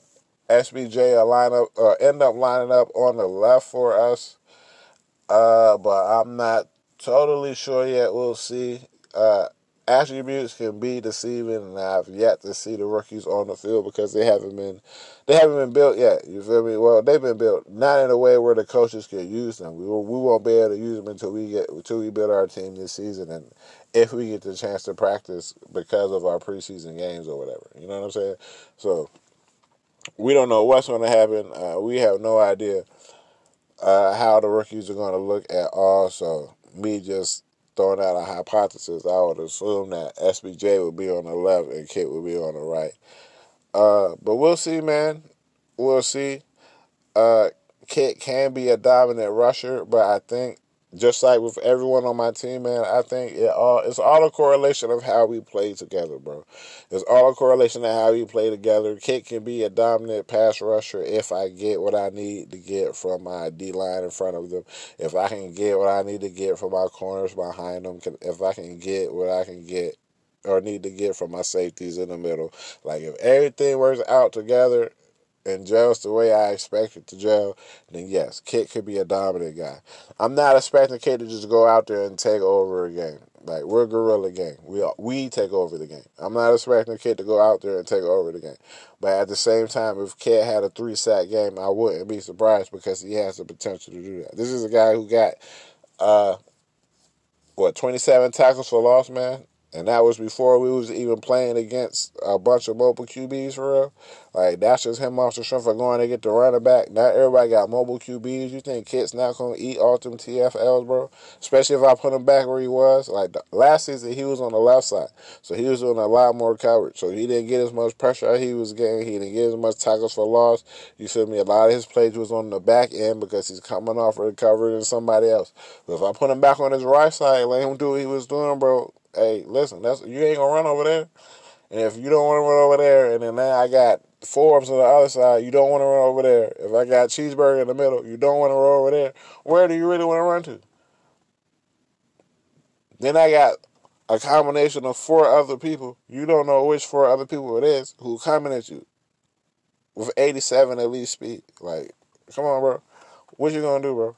SBJ line up or end up lining up on the left for us, uh, but I'm not totally sure yet. We'll see. Attributes can be deceiving, and I've yet to see the rookies on the field because they haven't been they haven't been built yet. You feel me? Well, they've been built not in a way where the coaches can use them. We will, we won't be able to use them until we get until we build our team this season, and if we get the chance to practice because of our preseason games or whatever. You know what I'm saying? So we don't know what's going to happen. Uh, we have no idea uh, how the rookies are going to look at all. So me just throwing out a hypothesis, I would assume that SBJ would be on the left and Kit would be on the right. Uh, but we'll see, man. We'll see. Uh, Kit can be a dominant rusher, but I think just like with everyone on my team, man, I think it all it's all a correlation of how we play together, bro. It's all a correlation of how we play together. Kit can be a dominant pass rusher if I get what I need to get from my D line in front of them. If I can get what I need to get from my corners behind them, if I can get what I can get or need to get from my safeties in the middle. Like if everything works out together, and gels the way I expect it to gel, then yes, Kit could be a dominant guy. I'm not expecting Kit to just go out there and take over a game. Like we're a gorilla game. We we take over the game. I'm not expecting Kit to go out there and take over the game. But at the same time, if Kit had a three sack game, I wouldn't be surprised because he has the potential to do that. This is a guy who got uh what 27 tackles for loss, man. And that was before we was even playing against a bunch of mobile QBs for real. Like that's just him off the strength of going to get the running back. Not everybody got mobile QBs. You think Kit's not gonna eat all them TFLs, bro? Especially if I put him back where he was. Like last season, he was on the left side, so he was doing a lot more coverage. So he didn't get as much pressure he was getting. He didn't get as much tackles for loss. You feel me? A lot of his plays was on the back end because he's coming off recovery than somebody else. But if I put him back on his right side, let him do what he was doing, bro. Hey, listen, that's you ain't gonna run over there. And if you don't want to run over there, and then now I got Forbes on the other side, you don't want to run over there. If I got cheeseburger in the middle, you don't want to run over there. Where do you really want to run to? Then I got a combination of four other people. You don't know which four other people it is who coming at you with 87 at least speed. Like, come on, bro. What you gonna do, bro?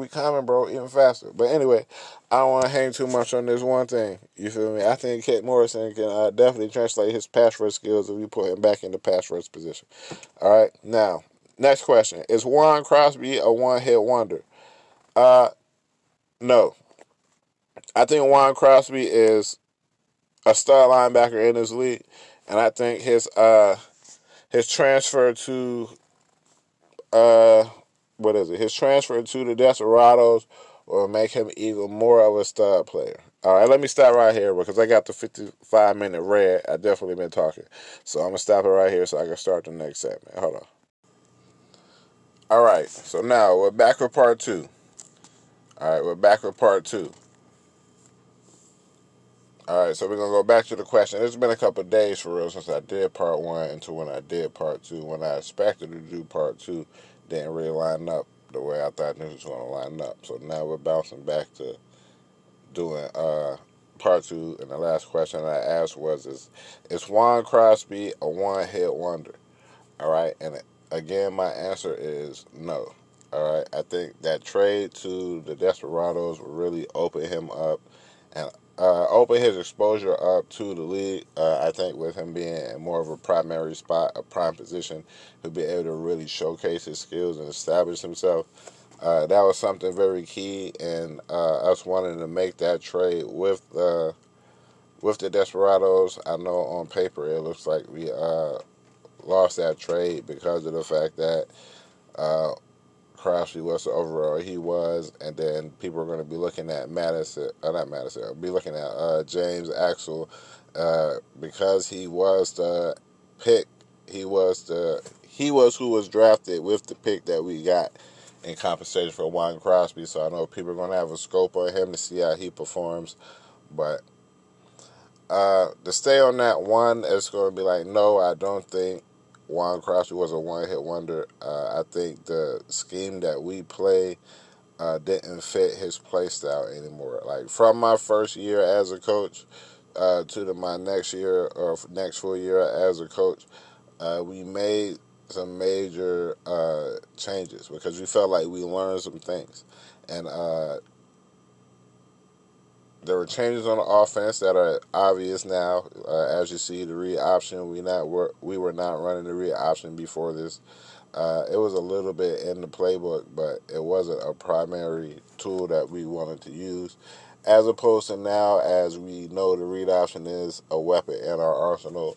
We coming, bro, even faster. But anyway, I don't want to hang too much on this one thing. You feel me? I think Kit Morrison can uh, definitely translate his pass rush skills if you put him back in the pass rush position. All right, now next question: Is Juan Crosby a one-hit wonder? Uh, no. I think Juan Crosby is a star linebacker in this league, and I think his uh his transfer to uh what is it? His transfer to the Desperados will make him even more of a stud player. All right, let me stop right here because I got the 55 minute red. I definitely been talking. So I'm going to stop it right here so I can start the next segment. Hold on. All right, so now we're back for part two. All right, we're back for part two. All right, so we're gonna go back to the question. It's been a couple days for real since I did part one until when I did part two. When I expected to do part two, didn't really line up the way I thought this was gonna line up. So now we're bouncing back to doing uh, part two. And the last question I asked was: Is is Juan Crosby a one hit wonder? All right, and again, my answer is no. All right, I think that trade to the Desperados really open him up and uh, open his exposure up to the league. Uh, I think with him being more of a primary spot, a prime position, he'll be able to really showcase his skills and establish himself. Uh, that was something very key in uh, us wanting to make that trade with the with the Desperados. I know on paper it looks like we uh, lost that trade because of the fact that uh, Crosby was overall he was, and then people are going to be looking at Madison, uh, not Madison, be looking at uh, James Axel uh, because he was the pick. He was the he was who was drafted with the pick that we got in compensation for Juan Crosby. So I know people are going to have a scope on him to see how he performs, but. Uh, to stay on that one, it's going to be like, no, I don't think Juan Crosby was a one hit wonder. Uh, I think the scheme that we play uh, didn't fit his play style anymore. Like from my first year as a coach uh, to the, my next year or next full year as a coach, uh, we made some major uh, changes because we felt like we learned some things. And uh, there were changes on the offense that are obvious now. Uh, as you see, the read option we not were we were not running the read option before this. Uh, it was a little bit in the playbook, but it wasn't a primary tool that we wanted to use. As opposed to now, as we know, the read option is a weapon in our arsenal,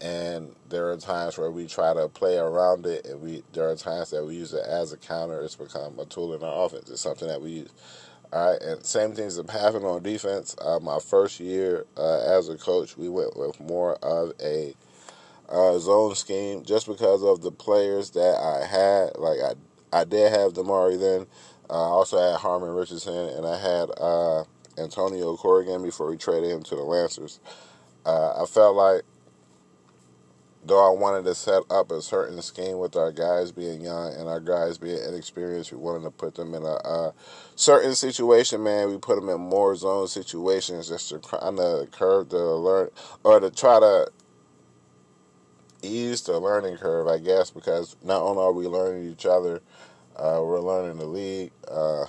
and there are times where we try to play around it, and we there are times that we use it as a counter. It's become a tool in our offense. It's something that we use. Right, and same things have happened on defense. Uh, my first year uh, as a coach, we went with more of a uh, zone scheme just because of the players that I had. Like I, I did have Damari then. I also had Harmon Richardson, and I had uh, Antonio Corrigan before we traded him to the Lancers. Uh, I felt like though I wanted to set up a certain scheme with our guys being young and our guys being inexperienced, we wanted to put them in a, a certain situation, man. We put them in more zone situations just to kind of curve the learn or to try to ease the learning curve, I guess, because not only are we learning each other, uh, we're learning the league. Uh,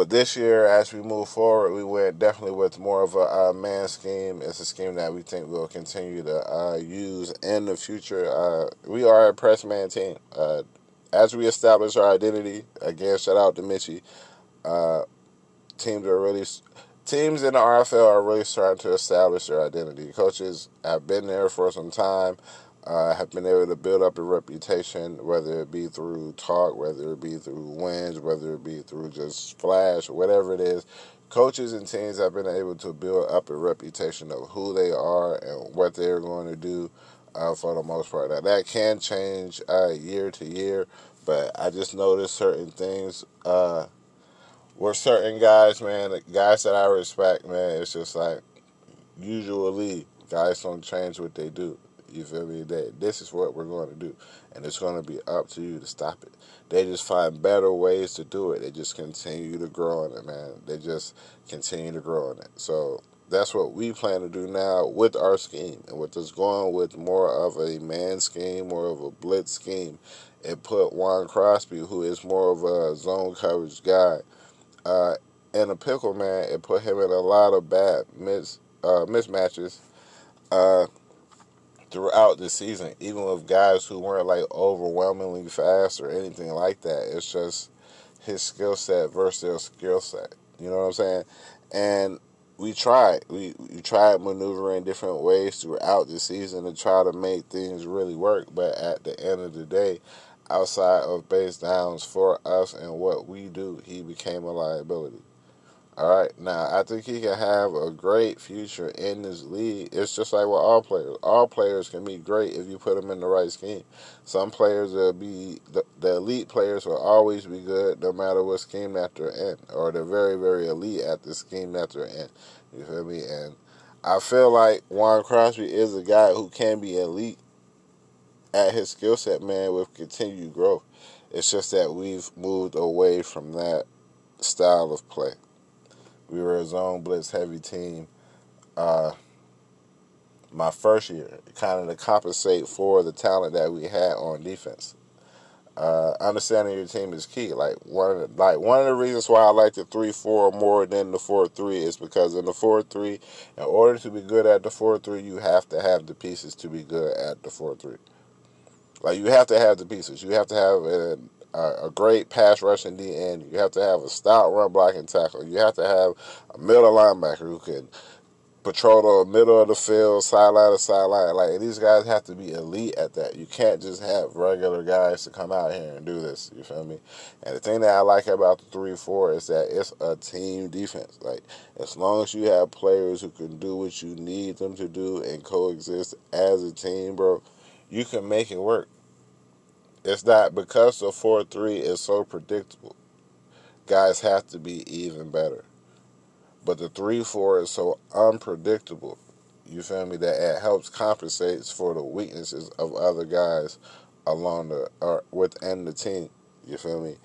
but this year, as we move forward, we went definitely with more of a man scheme. It's a scheme that we think we'll continue to uh, use in the future. Uh, we are a press man team. Uh, as we establish our identity, again, shout out to Mitchie. Uh, teams are really teams in the RFL are really starting to establish their identity. Coaches have been there for some time, uh, have been able to build up a reputation, whether it be through talk, whether it be through wins, whether it be through just flash, whatever it is. Coaches and teams have been able to build up a reputation of who they are and what they're going to do uh, for the most part. Now, that can change uh, year to year, but I just noticed certain things uh, with certain guys, man, guys that I respect, man, it's just like usually guys don't change what they do. You feel me? That this is what we're going to do, and it's going to be up to you to stop it. They just find better ways to do it. They just continue to grow in it, man. They just continue to grow in it. So that's what we plan to do now with our scheme, and with us going with more of a man scheme, more of a blitz scheme. It put Juan Crosby, who is more of a zone coverage guy, uh, in a pickle, man. It put him in a lot of bad mis uh, mismatches. Uh, throughout the season, even with guys who weren't like overwhelmingly fast or anything like that. It's just his skill set versus their skill set. You know what I'm saying? And we tried. We, we tried maneuvering different ways throughout the season to try to make things really work. But at the end of the day, outside of base downs for us and what we do, he became a liability. All right, now I think he can have a great future in this league. It's just like with all players. All players can be great if you put them in the right scheme. Some players will be the, the elite players will always be good no matter what scheme that they're in, or they're very very elite at the scheme that they're in. You feel me? And I feel like Juan Crosby is a guy who can be elite at his skill set, man, with continued growth. It's just that we've moved away from that style of play. We were a zone blitz heavy team. Uh, my first year, kind of to compensate for the talent that we had on defense. Uh, understanding your team is key. Like one of the, like one of the reasons why I like the three four more than the four three is because in the four three, in order to be good at the four three, you have to have the pieces to be good at the four three. Like you have to have the pieces. You have to have a, a, a great pass rushing D end. You have to have a stout run blocking tackle. You have to have a middle linebacker who can patrol the middle of the field, sideline to sideline. Like these guys have to be elite at that. You can't just have regular guys to come out here and do this. You feel me? And the thing that I like about the three four is that it's a team defense. Like as long as you have players who can do what you need them to do and coexist as a team, bro, you can make it work. It's not because the four three is so predictable. Guys have to be even better. But the three four is so unpredictable. You feel me? That it helps compensates for the weaknesses of other guys along the or within the team. You feel me?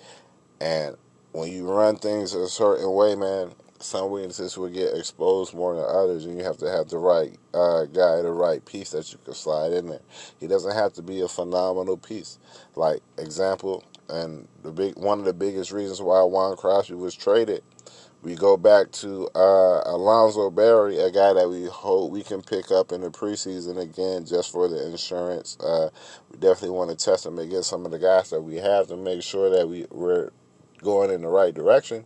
And when you run things a certain way, man, some weaknesses will get exposed more than others, and you have to have the right uh, guy, the right piece that you can slide in there. He doesn't have to be a phenomenal piece. Like example, and the big one of the biggest reasons why Juan Crosby was traded we go back to uh, Alonzo Berry, a guy that we hope we can pick up in the preseason again just for the insurance. Uh, we definitely want to test him against some of the guys that we have to make sure that we, we're going in the right direction.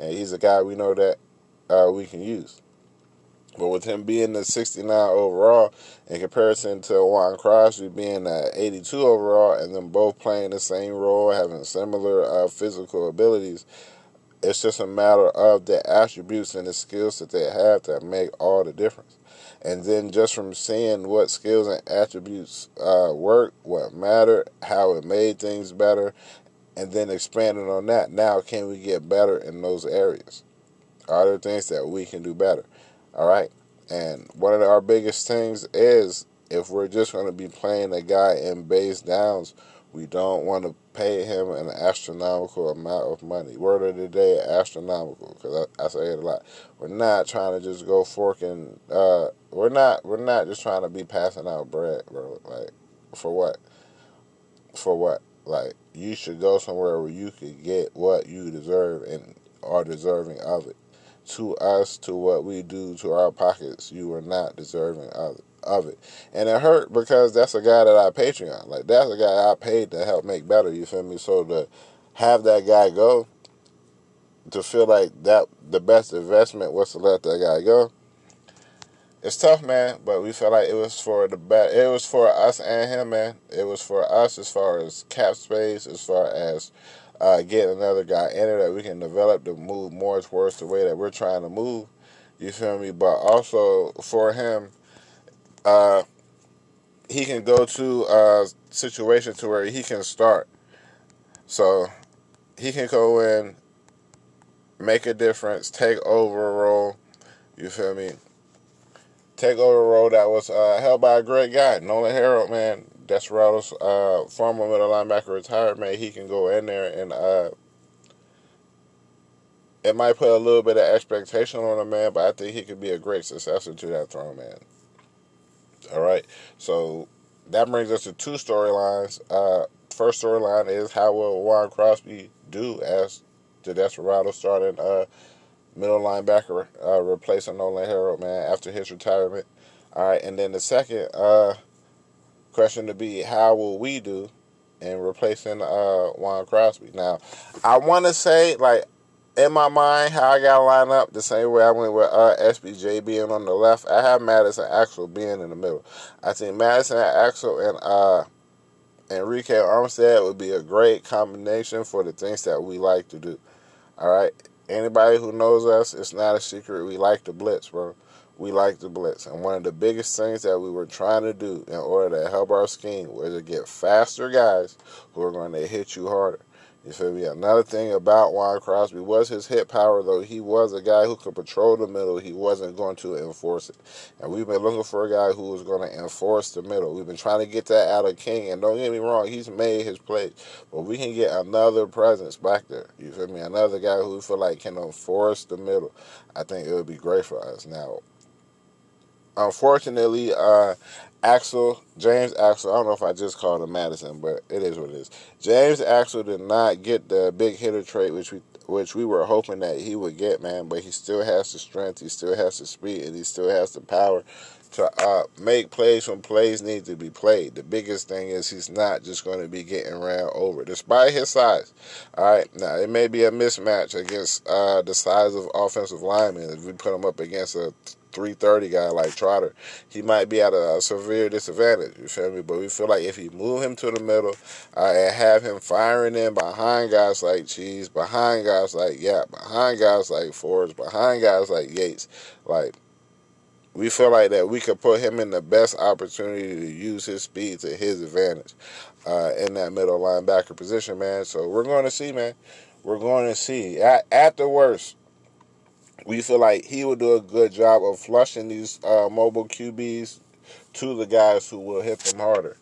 And he's a guy we know that uh, we can use. But with him being the 69 overall, in comparison to Juan Crosby being the 82 overall, and them both playing the same role, having similar uh, physical abilities, it's just a matter of the attributes and the skills that they have that make all the difference. And then just from seeing what skills and attributes uh, work, what matter, how it made things better, and then expanding on that, now can we get better in those areas? Are there things that we can do better? All right. And one of our biggest things is if we're just going to be playing a guy in base downs, we don't want to pay him an astronomical amount of money. Word of the day, astronomical, because I, I, say it a lot. We're not trying to just go forking. Uh, we're not. We're not just trying to be passing out bread, bro. Like, for what? For what? Like, you should go somewhere where you could get what you deserve and are deserving of it. To us, to what we do to our pockets, you are not deserving of it of it. And it hurt because that's a guy that I Patreon. Like that's a guy I paid to help make better, you feel me? So to have that guy go, to feel like that the best investment was to let that guy go. It's tough, man, but we felt like it was for the best. It was for us and him, man. It was for us as far as cap space, as far as uh, getting another guy in there that we can develop to move more towards the way that we're trying to move. You feel me? But also for him, uh, he can go to a situation to where he can start. So he can go in, make a difference, take over a role. You feel me? Take over a role that was uh, held by a great guy, Nolan Harold, man. Desperado's uh, former middle linebacker retired, man. He can go in there and uh, it might put a little bit of expectation on him, man, but I think he could be a great successor to that throne, man. All right. So that brings us to two storylines. Uh, first storyline is how will Juan Crosby do as the Desperado starting uh, middle linebacker, uh, replacing Nolan Harold, man, after his retirement. All right. And then the second uh, question to be how will we do in replacing uh, Juan Crosby? Now, I want to say, like, in my mind, how I got to line up the same way I went with uh, SBJ being on the left. I have Mattison Axel being in the middle. I think Mattison Axel and uh, Enrique Armstead would be a great combination for the things that we like to do. All right. Anybody who knows us, it's not a secret. We like the blitz, bro we like the blitz. And one of the biggest things that we were trying to do in order to help our scheme was to get faster guys who are going to hit you harder. You feel me? Another thing about Juan Crosby was his hit power, though. He was a guy who could patrol the middle. He wasn't going to enforce it. And we've been looking for a guy who was going to enforce the middle. We've been trying to get that out of King. And don't get me wrong, he's made his plays. But we can get another presence back there. You feel me? Another guy who we feel like can enforce the middle. I think it would be great for us. Now, unfortunately, uh, Axel, James Axel, I don't know if I just called him Madison, but it is what it is. James Axel did not get the big hitter trait, which we which we were hoping that he would get, man. But he still has the strength, he still has the speed, and he still has the power to uh, make plays when plays need to be played. The biggest thing is he's not just going to be getting ran over, despite his size. All right, now it may be a mismatch against uh, the size of offensive linemen if we put him up against a 330 guy like Trotter, he might be at a, severe disadvantage. You feel me? But we feel like if you move him to the middle uh, and have him firing in behind guys like Cheese, behind guys like yeah, behind guys like Forbes, behind guys like Yates, like we feel like that we could put him in the best opportunity to use his speed to his advantage uh, in that middle linebacker position, man. So we're going to see, man. We're going to see. At, at the worst, we feel like he will do a good job of flushing these uh, mobile QBs to the guys who will hit them harder.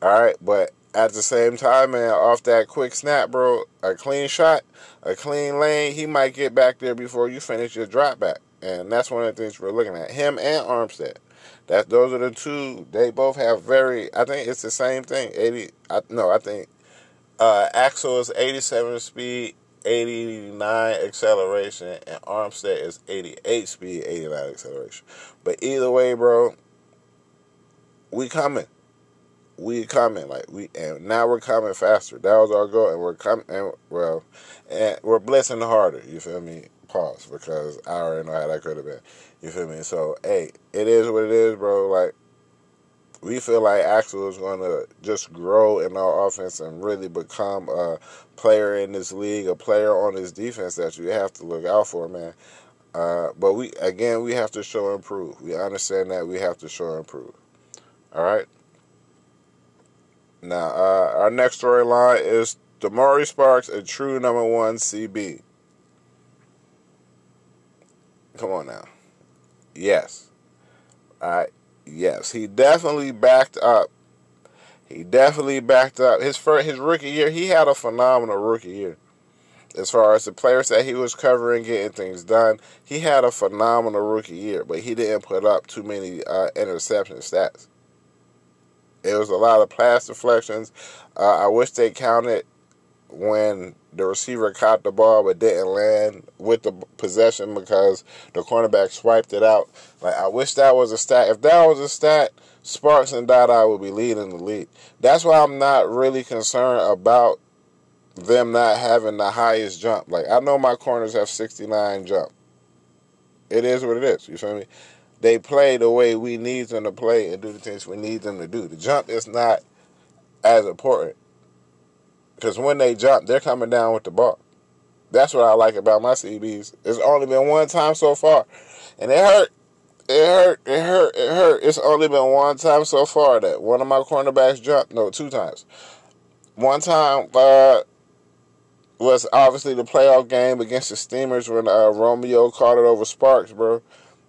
All right, but at the same time, man, off that quick snap, bro, a clean shot, a clean lane, he might get back there before you finish your drop back. And that's one of the things we're looking at. Him and Armstead. That those are the two. They both have very. I think it's the same thing. Eighty. I, no, I think uh, Axel is eighty-seven speed. 89 acceleration, and Armstead is 88 speed, 89 acceleration. But either way, bro, we coming. We coming like we and now we're coming faster. That was our goal, and we're coming. And well, and we're blessing harder. You feel me? Pause because I already know how that could have been. You feel me? So hey, it is what it is, bro. Like we feel like Axel is going to just grow in our offense and really become a player in this league, a player on this defense that you have to look out for, man. Uh, but we again, we have to show improve. We understand that we have to show improve. All right. Now, uh, our next storyline is Damari Sparks, a true number one CB. Come on now. Yes. All right. Yes, he definitely backed up. He definitely backed up his first, his rookie year. He had a phenomenal rookie year. As far as the players that he was covering, getting things done, he had a phenomenal rookie year, but he didn't put up too many uh, interception stats. It was a lot of pass deflections. Uh, I wish they counted when the receiver caught the ball but didn't land with the possession because the cornerback swiped it out. Like I wish that was a stat. If that was a stat, Sparks and Dada would be leading the league. That's why I'm not really concerned about them not having the highest jump. Like I know my corners have 69 jump. It is what it is. You feel me? They play the way we need them to play and do the things we need them to do. The jump is not as important because when they jump, they're coming down with the ball. That's what I like about my CBs. It's only been one time so far, and it hurt. It hurt. It hurt. It hurt. It's only been one time so far that one of my cornerbacks jumped. No, two times. One time uh, was obviously the playoff game against the Steamers when uh, Romeo caught it over Sparks, bro.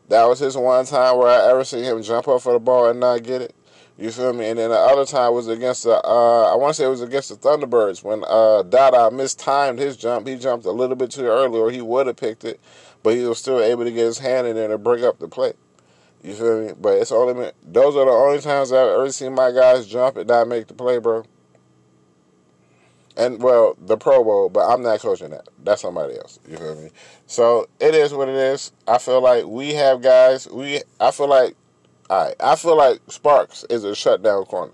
That was his one time where I ever seen him jump up for the ball and not get it. You feel me? And then the other time was against the uh, I want to say it was against the Thunderbirds when uh, Dada mistimed his jump. He jumped a little bit too early, or he would have picked it, but he was still able to get his hand in there to bring up the play. You feel me? But it's only those are the only times I've ever seen my guys jump and not make the play, bro. And well, the Pro Bowl, but I'm not coaching that. That's somebody else. You feel me? So it is what it is. I feel like we have guys. We I feel like, all right. I feel like Sparks is a shutdown corner.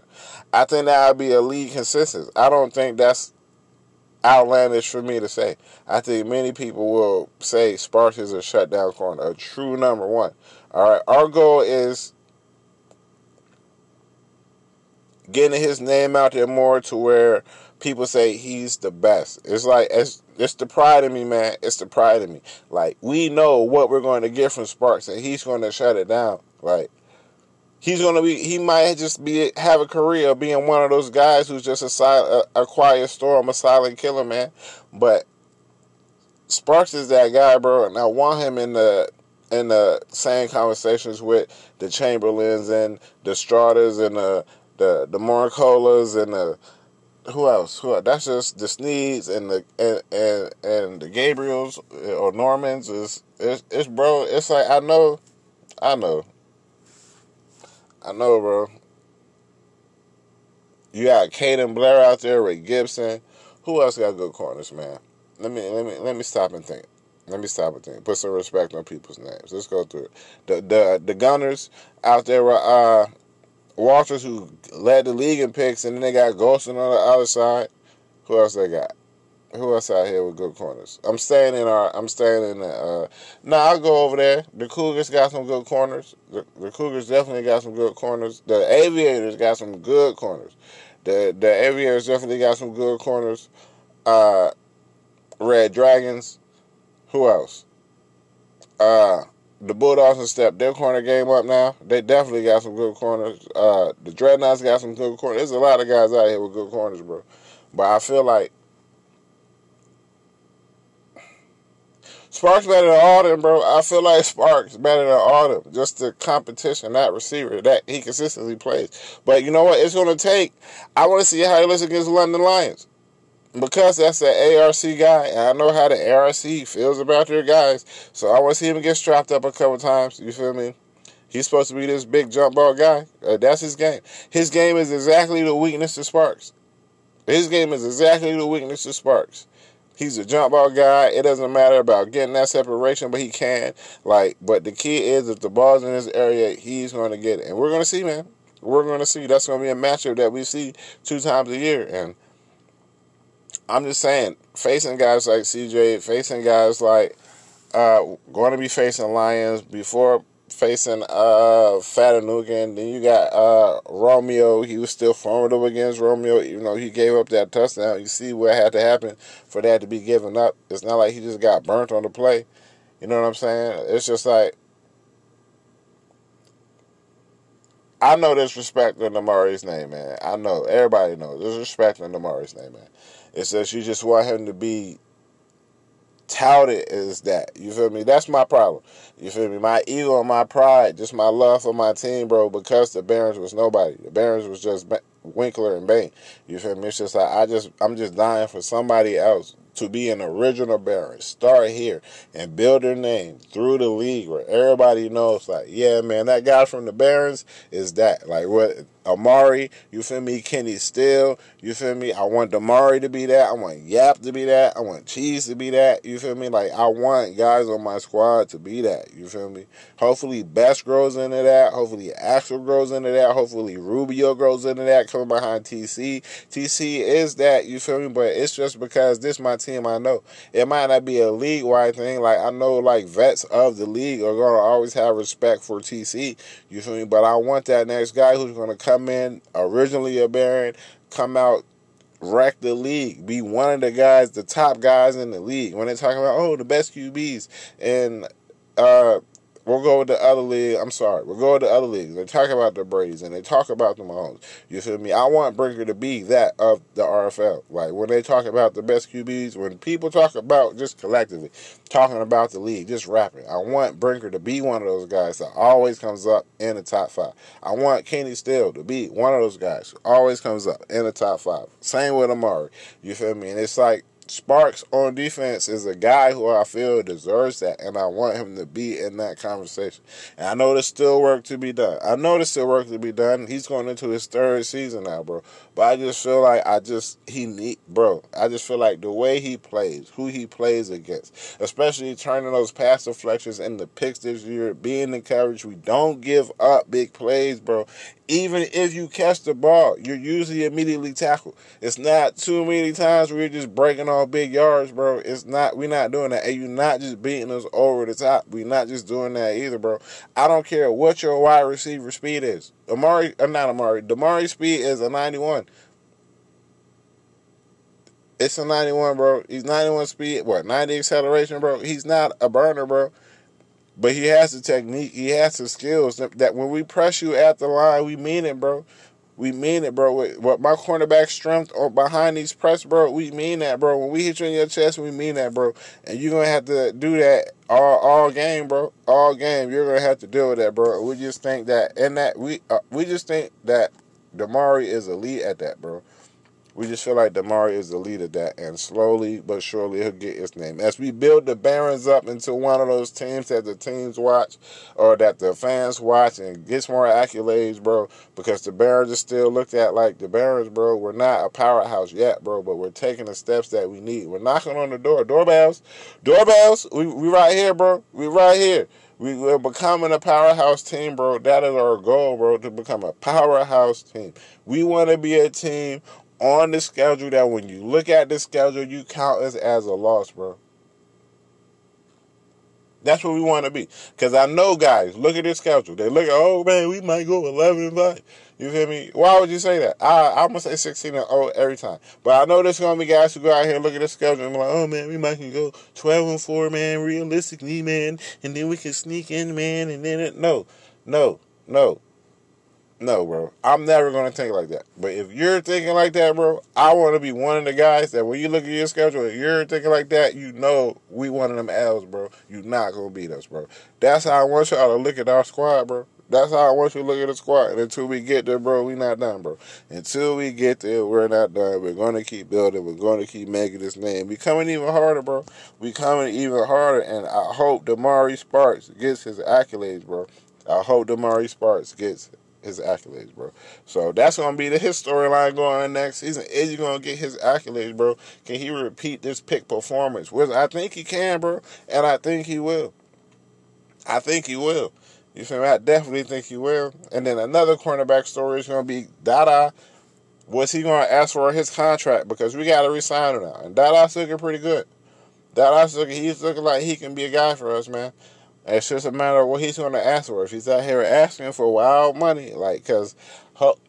I think that would be a league consensus. I don't think that's outlandish for me to say. I think many people will say Sparks is a shutdown corner, a true number one. All right. Our goal is getting his name out there more to where people say he's the best. It's like it's it's the pride in me, man. It's the pride in me. Like we know what we're going to get from Sparks, and he's going to shut it down. Like he's to be, he might just be have a career being one of those guys who's just a, a, a quiet storm, a silent killer, man. But Sparks is that guy, bro, and I want him in the in the same conversations with the Chamberlains and the Stratas and the the the Marcolas and the who else? Who else? That's just the Sneeds and the and and, and the Gabriels or Normans is it's, it's bro. It's like I know, I know, I know, bro. You got Caden Blair out there, Ray Gibson. Who else got good corners, man? Let me let me let me stop and think. Let me stop and think. Put some respect on people's names. Let's go through it. The the the Gunners out there. Uh, Walters, who led the league in picks, and then they got Golston on the other side. Who else they got? Who else out here with good corners? I'm staying in our. I'm staying in. Uh, nah, I'll go over there. The Cougars got some good corners. The, the Cougars definitely got some good corners. The Aviators got some good corners. The the Aviators definitely got some good corners. Uh, Red Dragons. Who else? Uh, the Bulldogs have stepped their corner game up now. They definitely got some good corners. Uh, the Dreadnoughts got some good corners. There's a lot of guys out here with good corners, bro. But I feel like Sparks better than them, bro. I feel like Sparks better than them. Just the competition, that receiver that he consistently plays. But you know what? It's going to take. I want to see how he looks against the London Lions because that's the ARC guy, and I know how the ARC feels about their guys. So I want to see him get strapped up a couple times. You feel me? He's supposed to be this big jump ball guy. Uh, that's his game. His game is exactly the weakness of Sparks. His game is exactly the weakness of Sparks. He's a jump ball guy. It doesn't matter about getting that separation, but he can. Like, but the key is if the ball's in his area, he's going to get it, and we're going to see, man. We're going to see. That's going to be a matchup that we see two times a year, and I'm just saying, facing guys like CJ, facing guys like uh, going to be facing Lions before facing uh, Chattanooga. Then you got uh, Romeo. He was still formidable against Romeo, even though he gave up that touchdown. You see what had to happen for that to be given up. It's not like he just got burnt on the play. You know what I'm saying? It's just like I know there's respect in Amari's name, man. I know everybody knows there's respect in Amari's name, man. It's that you just want him to be touted as that. You feel me? That's my problem. You feel me? My ego and my pride, just my love for my team, bro. Because the Barons was nobody. The Barons was just Winkler and Bain. You feel me? It's just like I just I'm just dying for somebody else to be an original Baron. Start here and build their name through the league where everybody knows, like, yeah, man, that guy from the Barons is that. Like what Amar'e, you feel me? Kenny Steele, you feel me? I want Damari to be that. I want Yap to be that. I want Cheese to be that. You feel me? Like I want guys on my squad to be that. You feel me? Hopefully Best grows into that. Hopefully Axel grows into that. Hopefully Rubio grows into that. Coming behind TC. TC is that. You feel me? But it's just because this my team. I know it might not be a league wide thing. Like I know like vets of the league are gonna always have respect for TC. You feel me? But I want that next guy who's gonna come in originally a Baron, come out wreck the league, be one of the guys, the top guys in the league. When they talk about oh the best QBs and uh We'll go with the other league. I'm sorry. We'll go with the other leagues. They talk about the Brady's and they talk about the Mahomes. You feel me? I want Brinker to be that of the RFL. Like when they talk about the best QBs, when people talk about just collectively talking about the league, just rapping. I want Brinker to be one of those guys that always comes up in the top five. I want Kenny Steele to be one of those guys who always comes up in the top five. Same with Amar'e. You feel me? And it's like Sparks on defense is a guy who I feel deserves that, and I want him to be in that conversation. And I know there's still work to be done. I know there's still work to be done. He's going into his third season now, bro. But I just feel like I just he need, bro. I just feel like the way he plays, who he plays against, especially turning those pass deflections into picks this year, being in coverage. We don't give up big plays, bro even if you catch the ball, you're usually immediately tackled. It's not too many times you're just breaking off big yards, bro. It's not. We're not doing that, and you're not just beating us over the top. We're not just doing that either, bro. I don't care what your wide receiver speed is. Amar'e, or uh, not Amar'e. Damari speed is a 91. It's a 91, bro. He's 91 speed. What 90 acceleration, bro? He's not a burner, bro. But he has the technique, he has the skills that when we press you at the line, we mean it, bro. We mean it, bro. What my cornerback strength or behind these press, bro, we mean that, bro. When we hit you in your chest, we mean that, bro. And you're gonna have to do that all all game, bro. All game, you're gonna have to deal with that, bro. We just think that, and that we uh, we just think that Damari is elite at that, bro. We just feel like Damari is the lead of that, and slowly but surely he'll get his name. As we build the Barons up into one of those teams that the teams watch or that the fans watch and gets more accolades, bro, because the Barons are still looked at like the Barons, bro. We're not a powerhouse yet, bro, but we're taking the steps that we need. We're knocking on the door. Doorbells. Doorbells. We, we right here, bro. We right here. We, we're becoming a powerhouse team, bro. That is our goal, bro, to become a powerhouse team. We want to be a team on the schedule that when you look at the schedule, you count us as a loss, bro. That's what we want to be. Because I know guys, look at this schedule. They look at, oh man, we might go 11 and 5. You feel me? Why would you say that? I, I'm going to say 16 and 0 every time. But I know there's going to be guys who go out here and look at the schedule and be like, oh man, we might can go 12 and 4, man, realistically, man. And then we can sneak in, man. And then it, no, no, no. No, bro. I'm never gonna think like that. But if you're thinking like that, bro, I want to be one of the guys that when you look at your schedule, if you're thinking like that, you know we one of them L's, bro. You're not gonna beat us, bro. That's how I want y'all to look at our squad, bro. That's how I want you to look at the squad. And until we get there, bro, we not done, bro. Until we get there, we're not done. We're gonna keep building. We're gonna keep making this name. We coming even harder, bro. We coming even harder. And I hope Damari Sparks gets his accolades, bro. I hope Damari Sparks gets his accolades, bro. So that's gonna be the his storyline going in next season. Is he gonna get his accolades, bro? Can he repeat this pick performance? I think he can, bro, and I think he will. I think he will. You feel me? I definitely think he will. And then another cornerback story is gonna be Dada. Was he gonna ask for his contract? Because we gotta resign him now. And Dada's looking pretty good. Dada's looking he's looking like he can be a guy for us, man. It's just a matter of what he's going to ask for. If he's out here asking for wild money, like, because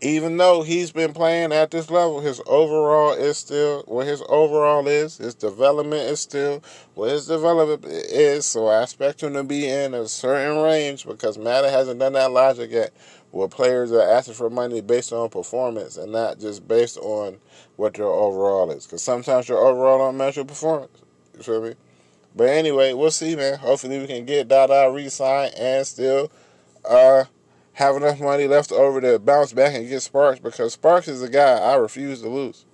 even though he's been playing at this level, his overall is still what his overall is. His development is still what his development is. So I expect him to be in a certain range because Madden hasn't done that logic yet. Where players are asking for money based on performance and not just based on what your overall is. Because sometimes your overall don't match your performance. You feel me? But anyway, we'll see, man. Hopefully, we can get Dada re-signed and still uh, have enough money left over to bounce back and get Sparks because Sparks is a guy I refuse to lose.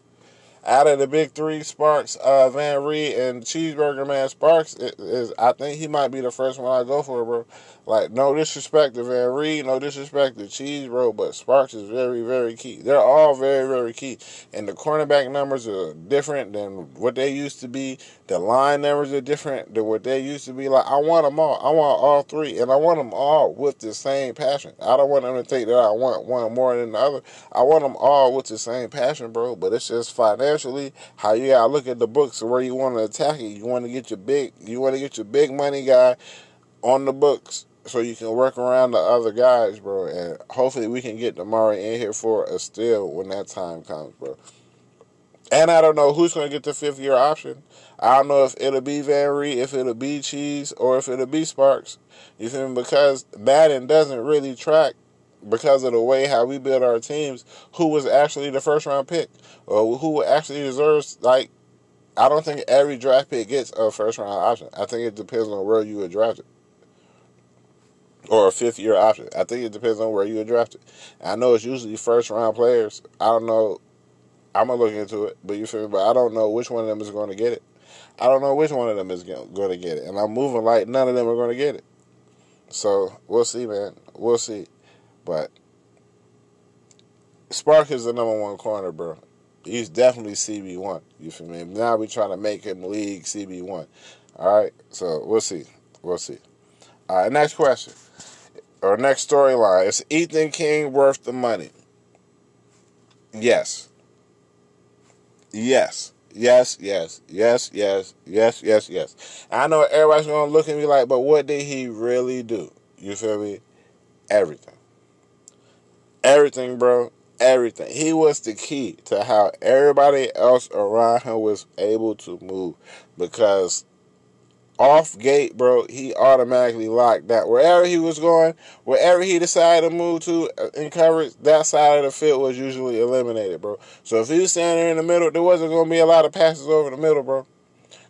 out of the big three, Sparks, uh, Van Reed, and Cheeseburger Man Sparks is, I think he might be the first one I go for, bro. Like, no disrespect to Van Reed, no disrespect to Cheese, bro, but Sparks is very, very key. They're all very, very key. And the cornerback numbers are different than what they used to be. The line numbers are different than what they used to be. Like, I want them all. I want all three, and I want them all with the same passion. I don't want them to think that I want one more than the other. I want them all with the same passion, bro, but it's just financially how you gotta look at the books where you want to attack it. You want to get your big, you want to get your big money guy on the books so you can work around the other guys, bro. And hopefully we can get Damari in here for a steal when that time comes, bro. And I don't know who's going to get the fifth year option. I don't know if it'll be Van Reed, if it'll be Cheese, or if it'll be Sparks. You feel me? Because Madden doesn't really track because of the way how we build our teams who was actually the first round pick or who actually deserves like I don't think every draft pick gets a first round option. I think it depends on where you were drafted or a fifth year option. I think it depends on where you were drafted. I know it's usually first round players. I don't know. I'm gonna look into it, but you feel me? But I don't know which one of them is going to get it. I don't know which one of them is going to get it, and I'm moving like none of them are going to get it. So we'll see, man. We'll see. But Spark is the number one corner, bro. He's definitely CB one. You feel me? Now we trying to make him league CB one. All right. So we'll see. We'll see. All right. Next question or next storyline is Ethan King worth the money? Yes. Yes. Yes, yes, yes, yes, yes, yes, yes. I know everybody's gonna look at me like, but what did he really do? You feel me? Everything. Everything, bro. Everything. He was the key to how everybody else around him was able to move because off gate, bro, he automatically locked that. Wherever he was going, wherever he decided to move to uh, in coverage, that side of the field was usually eliminated, bro. So if he was standing there in the middle, there wasn't going to be a lot of passes over the middle, bro.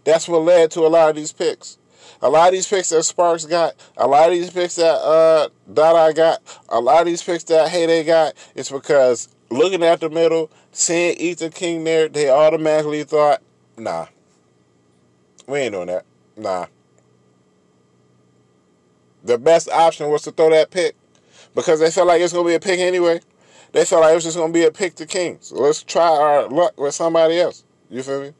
That's what led to a lot of these picks. A lot of these picks that Sparks got, a lot of these picks that uh Dada got, a lot of these picks that Heyday got, it's because looking at the middle, seeing Ethan King there, they automatically thought, nah, we ain't doing that. Nah. The best option was to throw that pick because they felt like it's going to be a pick anyway. They felt like it was just going to be a pick to King. So let's try our luck with somebody else. You feel me?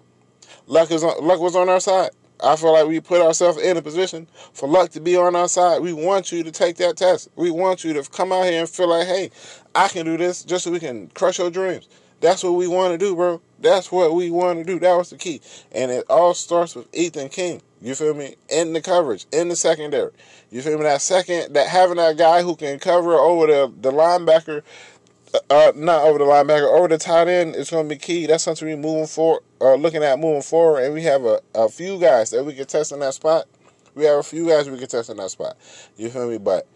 Luck is on, luck was on our side. I feel like we put ourselves in a position for luck to be on our side. We want you to take that test. We want you to come out here and feel like, hey, I can do this just so we can crush your dreams. That's what we want to do, bro. That's what we want to do. That was the key. And it all starts with Ethan King. You feel me? In the coverage, in the secondary. You feel me? That second, that having that guy who can cover over the, the linebacker, uh, uh not over the linebacker, over the tight end is going to be key. That's something we're moving for, uh, looking at moving forward. And we have a, a few guys that we can test in that spot. We have a few guys we can test in that spot. You feel me? But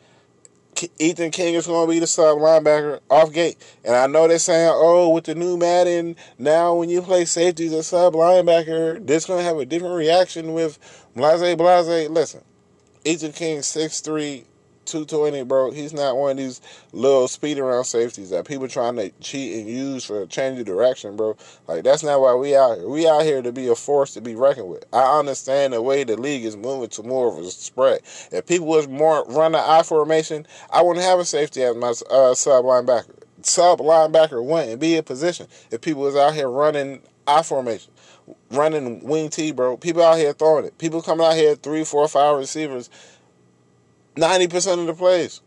Ethan King is going to be the sub linebacker off gate. And I know they're saying, oh, with the new Madden, now when you play safety as a sub linebacker, this going to have a different reaction with Blase Blase. Listen, Ethan King, 6'3", 220, bro. He's not one of these little speed around safeties that people trying to cheat and use for changing direction, bro. Like that's not why we out here. We out here to be a force to be reckoned with. I understand the way the league is moving to more of a spread. If people was more running I formation, I wouldn't have a safety as my uh, sub linebacker. Sub linebacker wouldn't be a position if people was out here running I formation running wing T, bro. People out here throwing it. People coming out here three, four, five receivers 90% of the plays.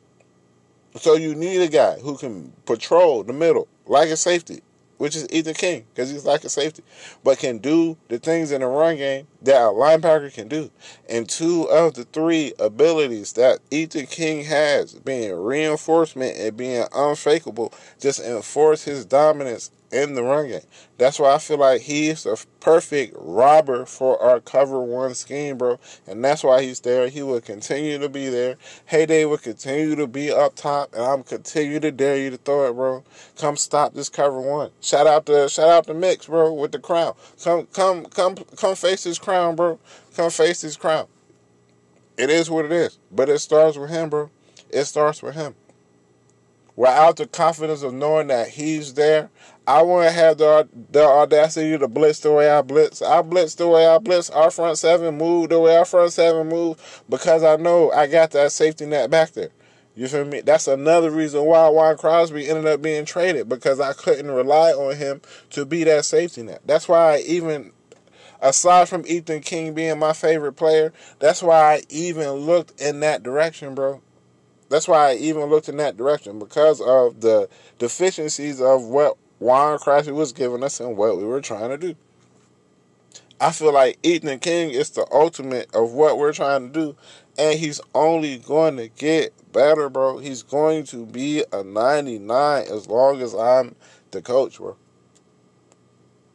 So you need a guy who can patrol the middle like a safety, which is Ethan King, because he's like a safety, but can do the things in the run game that a linebacker can do. And two of the three abilities that Ethan King has, being reinforcement and being unfakeable, just enforce his dominance in the run game. That's why I feel like he's the perfect robber for our cover one scheme, bro. And that's why he's there. He will continue to be there. Heyday will continue to be up top, and I'm continue to dare you to throw it, bro. Come stop this cover one. Shout out to shout out to Mix, bro, with the crown. Come come come come face this crown, bro. Come face this crown. It is what it is, but it starts with him, bro. It starts with him. without the confidence of knowing that he's there. I want to have the, the audacity to blitz the way I blitz. I blitz the way I blitz. Our front seven move the way our front seven move because I know I got that safety net back there. You feel me? That's another reason why Juan Crosby ended up being traded because I couldn't rely on him to be that safety net. That's why I even, aside from Ethan King being my favorite player, that's why I even looked in that direction, bro. That's why I even looked in that direction because of the deficiencies of what Crosby was giving us and what we were trying to do. I feel like Ethan King is the ultimate of what we're trying to do, and he's only going to get better, bro. He's going to be a 99 as long as I'm the coach, bro.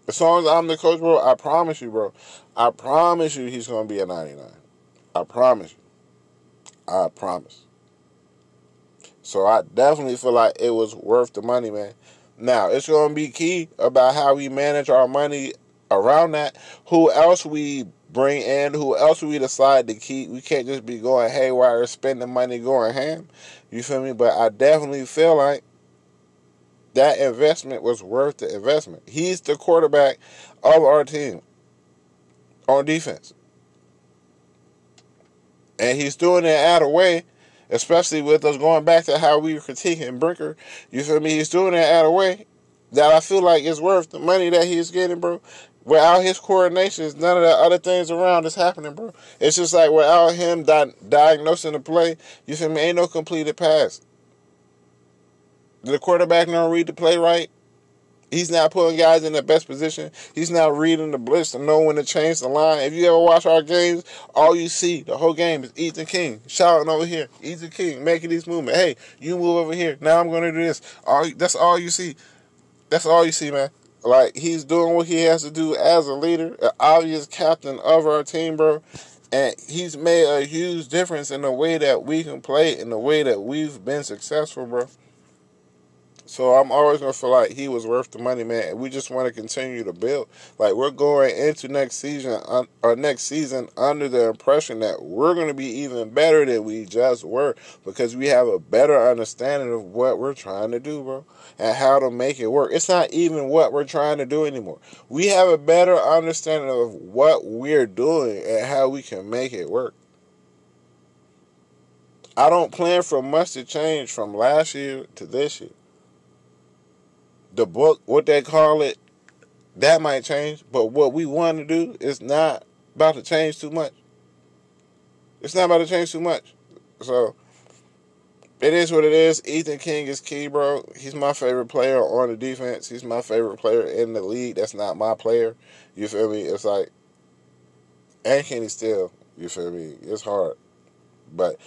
As long as I'm the coach, bro, I promise you, bro. I promise you he's going to be a 99. I promise you. I promise. So I definitely feel like it was worth the money, man. Now, it's going to be key about how we manage our money around that. Who else we bring in, who else we decide to keep. We can't just be going haywire, spending money, going ham. You feel me? But I definitely feel like that investment was worth the investment. He's the quarterback of our team on defense. And he's doing it out of way especially with us going back to how we were critiquing Brinker. You feel me? He's doing it at a way that I feel like is worth the money that he's getting, bro. Without his coordinations, none of the other things around is happening, bro. It's just like without him di- diagnosing the play, you feel me? Ain't no completed pass. The quarterback don't read the play right. He's not putting guys in the best position. He's not reading the blitz to know when to change the line. If you ever watch our games, all you see the whole game is Ethan King shouting over here. Ethan King making these movements. Hey, you move over here. Now I'm going to do this. All that's all you see. That's all you see, man. Like he's doing what he has to do as a leader, an obvious captain of our team, bro. And he's made a huge difference in the way that we can play, in the way that we've been successful, bro. So I'm always gonna feel like he was worth the money, man. And we just want to continue to build. Like we're going into next season, or next season, under the impression that we're gonna be even better than we just were because we have a better understanding of what we're trying to do, bro, and how to make it work. It's not even what we're trying to do anymore. We have a better understanding of what we're doing and how we can make it work. I don't plan for much to change from last year to this year the book, what they call it, that might change. But what we want to do is not about to change too much. It's not about to change too much. So it is what it is. Ethan King is key, bro. He's my favorite player on the defense. He's my favorite player in the league. That's not my player. You feel me? It's like and Kenny Steele. You feel me? It's hard. But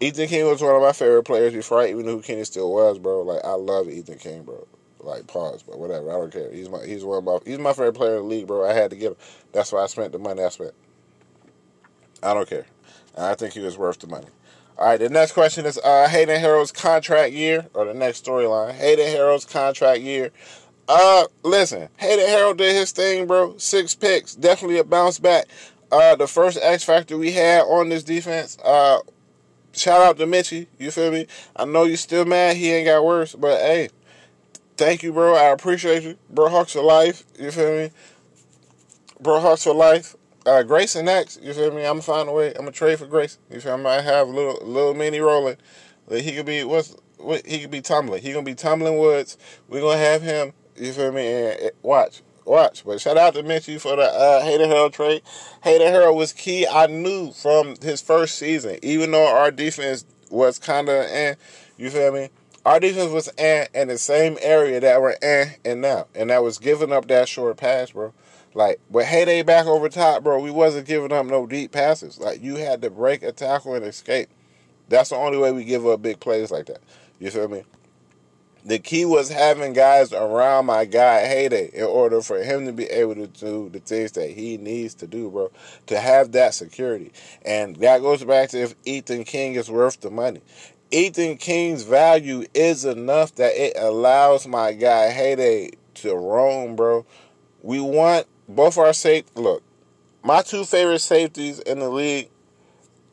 Ethan King was one of my favorite players before I even knew who Kenny Steele was, bro. Like I love Ethan King, bro like pause, but whatever. I don't care. He's my he's one of my he's my favorite player in the league, bro. I had to get him. That's why I spent the money I spent. I don't care. I think he was worth the money. All right, the next question is uh, Hayden Harrell's contract year, or the next storyline. Hayden Harrell's contract year. Uh, listen, Hayden Harrell did his thing, bro. Six picks, definitely a bounce back. Uh, the first X factor we had on this defense. Uh, shout out to Mitchie. You feel me? I know you still mad he ain't got worse, but hey, thank you, bro. I appreciate you. Bro Hawks for life. You feel me? Bro Hawks for life. Uh, Grayson next. You feel me? I'm gonna find a way. I'm gonna trade for Grayson. You feel me? I might have a little little mini rolling. He could be what's what he could be tumbling. He gonna be tumbling woods. We're gonna have him. You feel me? And watch, watch. But shout out to Mitchie for the uh, Hayden Harrell trade. Hayden Harrell was key. I knew from his first season, even though our defense was kind of, and you feel me? Our defense was in, in the same area that we're in and now. And that was giving up that short pass, bro. Like, with Heyday back over top, bro, we wasn't giving up no deep passes. Like, you had to break a tackle and escape. That's the only way we give up big plays like that. You feel me? The key was having guys around my guy Heyday in order for him to be able to do the things that he needs to do, bro. To have that security. And that goes back to if Ethan King is worth the money. Ethan King's value is enough that it allows my guy Heyday to roam, bro. We want both our safe. Look, my two favorite safeties in the league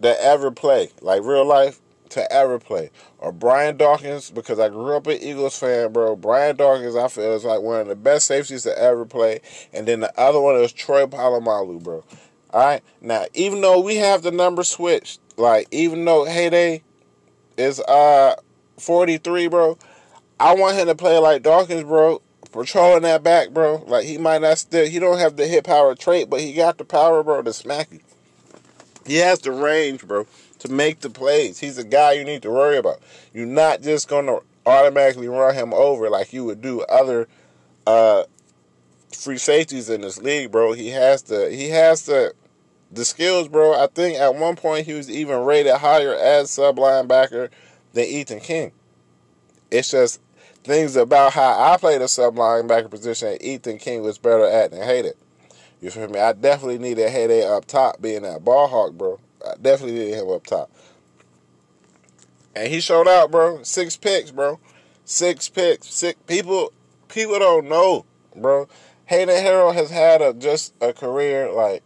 that ever play, like real life, to ever play. Or Brian Dawkins, because I grew up an Eagles fan, bro. Brian Dawkins, I feel, is like one of the best safeties to ever play. And then the other one is Troy Polamalu, bro. All right. Now, even though we have the number switched, like even though Heyday is uh 43, bro, I want him to play like Dawkins, bro. Patrolling that back, bro. Like he might not still he don't have the hit power trait, but he got the power, bro, to smack you. He has the range, bro, to make the plays. He's a guy you need to worry about. You're not just gonna automatically run him over like you would do other uh free safeties in this league, bro. He has to he has the the skills, bro. I think at one point he was even rated higher as sub linebacker than Ethan King. It's just things about how I played a sub linebacker position Ethan King was better at than Heyday. You feel me? I definitely needed Heyday up top being that ball hawk, bro. I definitely needed him up top. And he showed out, bro. Six picks, bro. Six picks. Six people people don't know, bro. Hayden Harrell has had a just a career like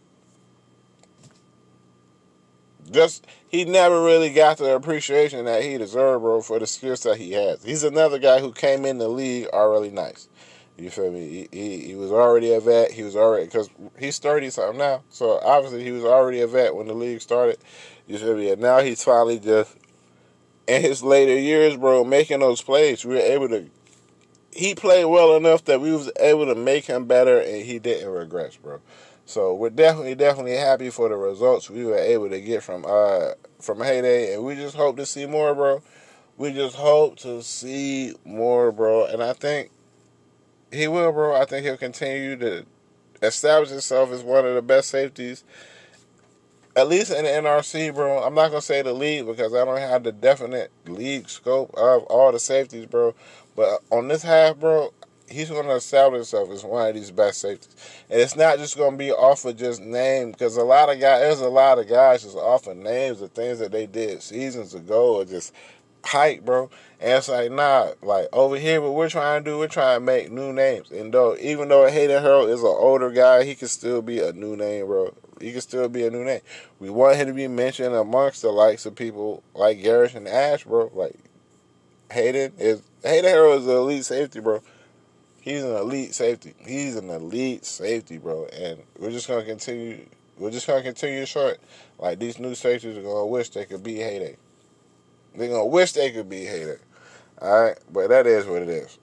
just he never really got the appreciation that he deserved, bro, for the skills that he has. He's another guy who came in the league already nice. You feel me? He, he, he was already a vet. He was already because he's thirty something now, so obviously he was already a vet when the league started. You feel me? And now he's finally just in his later years, bro, making those plays. We were able to. He played well enough that we was able to make him better, and he didn't regress, bro. So we're definitely, definitely happy for the results we were able to get from uh from Heyday, and we just hope to see more, bro. We just hope to see more, bro. And I think he will, bro. I think he'll continue to establish himself as one of the best safeties, at least in the NRC, bro. I'm not gonna say the league because I don't have the definite league scope of all the safeties, bro. But on this half, bro, he's going to establish himself as one of these best safeties. And it's not just going to be off of just name, because a lot of guys, there's a lot of guys just off of names of things that they did seasons ago or just hype, bro. And it's like, nah, like over here, what we're trying to do, we're trying to make new names. And though, even though Hayden Hurl is an older guy, he can still be a new name, bro. He can still be a new name. We want him to be mentioned amongst the likes of people like Garrett and Ash, bro. Like Hayden is Hayden Hurl is an elite safety, bro. He's an elite safety. He's an elite safety, bro. And we're just gonna continue. We're just gonna continue short. Like these new safeties are gonna wish they could be Heyday. They're gonna wish they could be Heyday. All right, but that is what it is.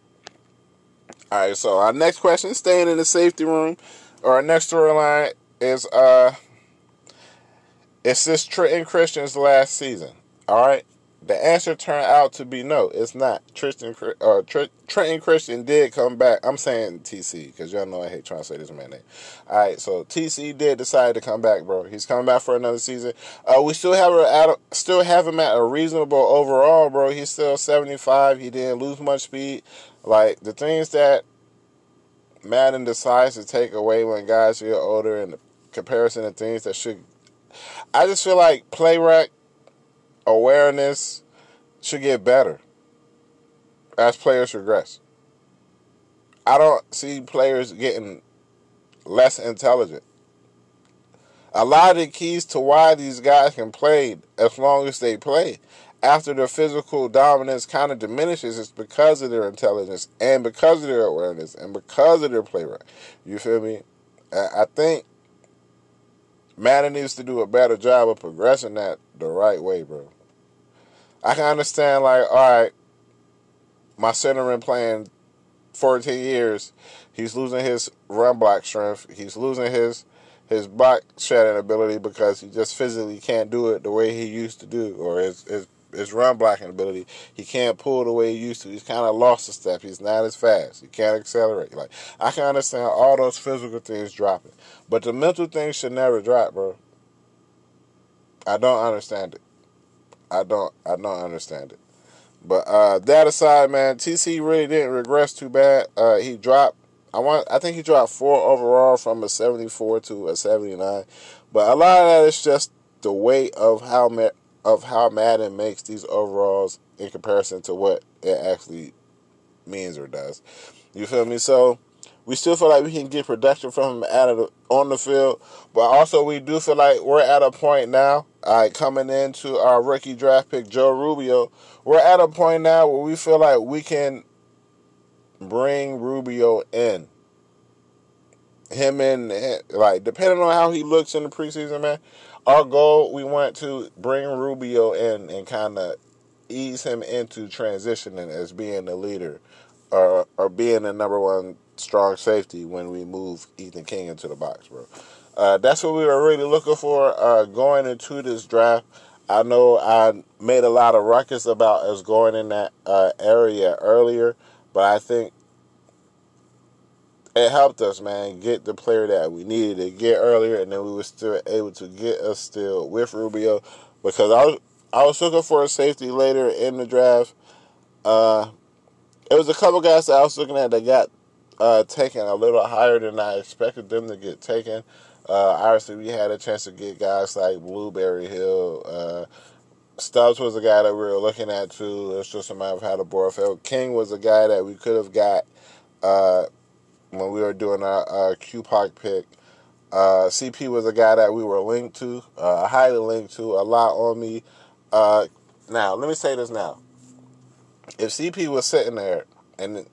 All right, so our next question, staying in the safety room, or our next storyline is uh, is this Trenton Christian's last season? All right, the answer turned out to be no. It's not. Tristan uh, Trenton Christian did come back. I'm saying TC because y'all know I hate trying to say this man name. All right, so TC did decide to come back, bro. He's coming back for another season. Uh, we still have a, still have him at a reasonable overall, bro. He's still 75. He didn't lose much speed. Like the things that Madden decides to take away when guys get older, in comparison to things that should. I just feel like play rec awareness should get better as players regress. I don't see players getting less intelligent. A lot of the keys to why these guys can play as long as they play after their physical dominance kind of diminishes is because of their intelligence and because of their awareness and because of their play right. You feel me? I think Madden needs to do a better job of progressing that the right way, bro. I can understand, like, all right, my center playing 14 years. He's losing his run block strength. He's losing his his block shedding ability because he just physically can't do it the way he used to do, or his his, his run blocking ability. He can't pull the way he used to. He's kind of lost a step. He's not as fast. He can't accelerate. Like I can understand all those physical things dropping, but the mental things should never drop, bro. I don't understand it. I don't I don't understand it. But uh, that aside, man, TC really didn't regress too bad. Uh, he dropped. I want. I think he dropped four overall from a seventy four to a seventy nine. But a lot of that is just the weight of how of how Madden makes these overalls in comparison to what it actually means or does. You feel me? So We still feel like we can get production from him out of the, on the field, but also we do feel like we're at a point now. Right, coming into our rookie draft pick, Joe Rubio, we're at a point now where we feel like we can bring Rubio in. Him and like depending on how he looks in the preseason, man. Our goal we want to bring Rubio in and kind of ease him into transitioning as being the leader or or being the number one strong safety when we move Ethan King into the box, bro. Uh, that's what we were really looking for uh, going into this draft. I know I made a lot of ruckus about us going in that uh, area earlier, but I think it helped us, man, get the player that we needed to get earlier, and then we were still able to get us still with Rubio because I was I was looking for a safety later in the draft. Uh, it was a couple guys that I was looking at that got uh, taken a little higher than I expected them to get taken. Uh, obviously, we had a chance to get guys like Blueberry Hill. Uh, Stubbs was a guy that we were looking at too. It's just a matter of how the board felt. King was a guy that we could have got uh, when we were doing our, our pick. Uh, CP was a guy that we were linked to, uh, highly linked to, a lot on me. Uh, now, let me say this now. If CP was sitting there and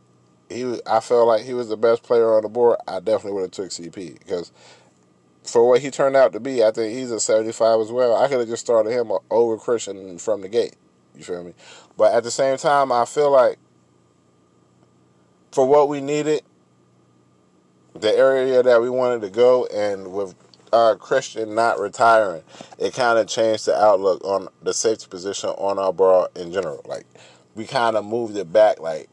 he, I felt like he was the best player on the board, I definitely would have took CP because for what he turned out to be, I think he's a 75 as well. I could have just started him over Christian from the gate. You feel me? But at the same time, I feel like for what we needed, the area that we wanted to go, and with uh, Christian not retiring, it kind of changed the outlook on the safety position on our ball in general. Like we kind of moved it back, like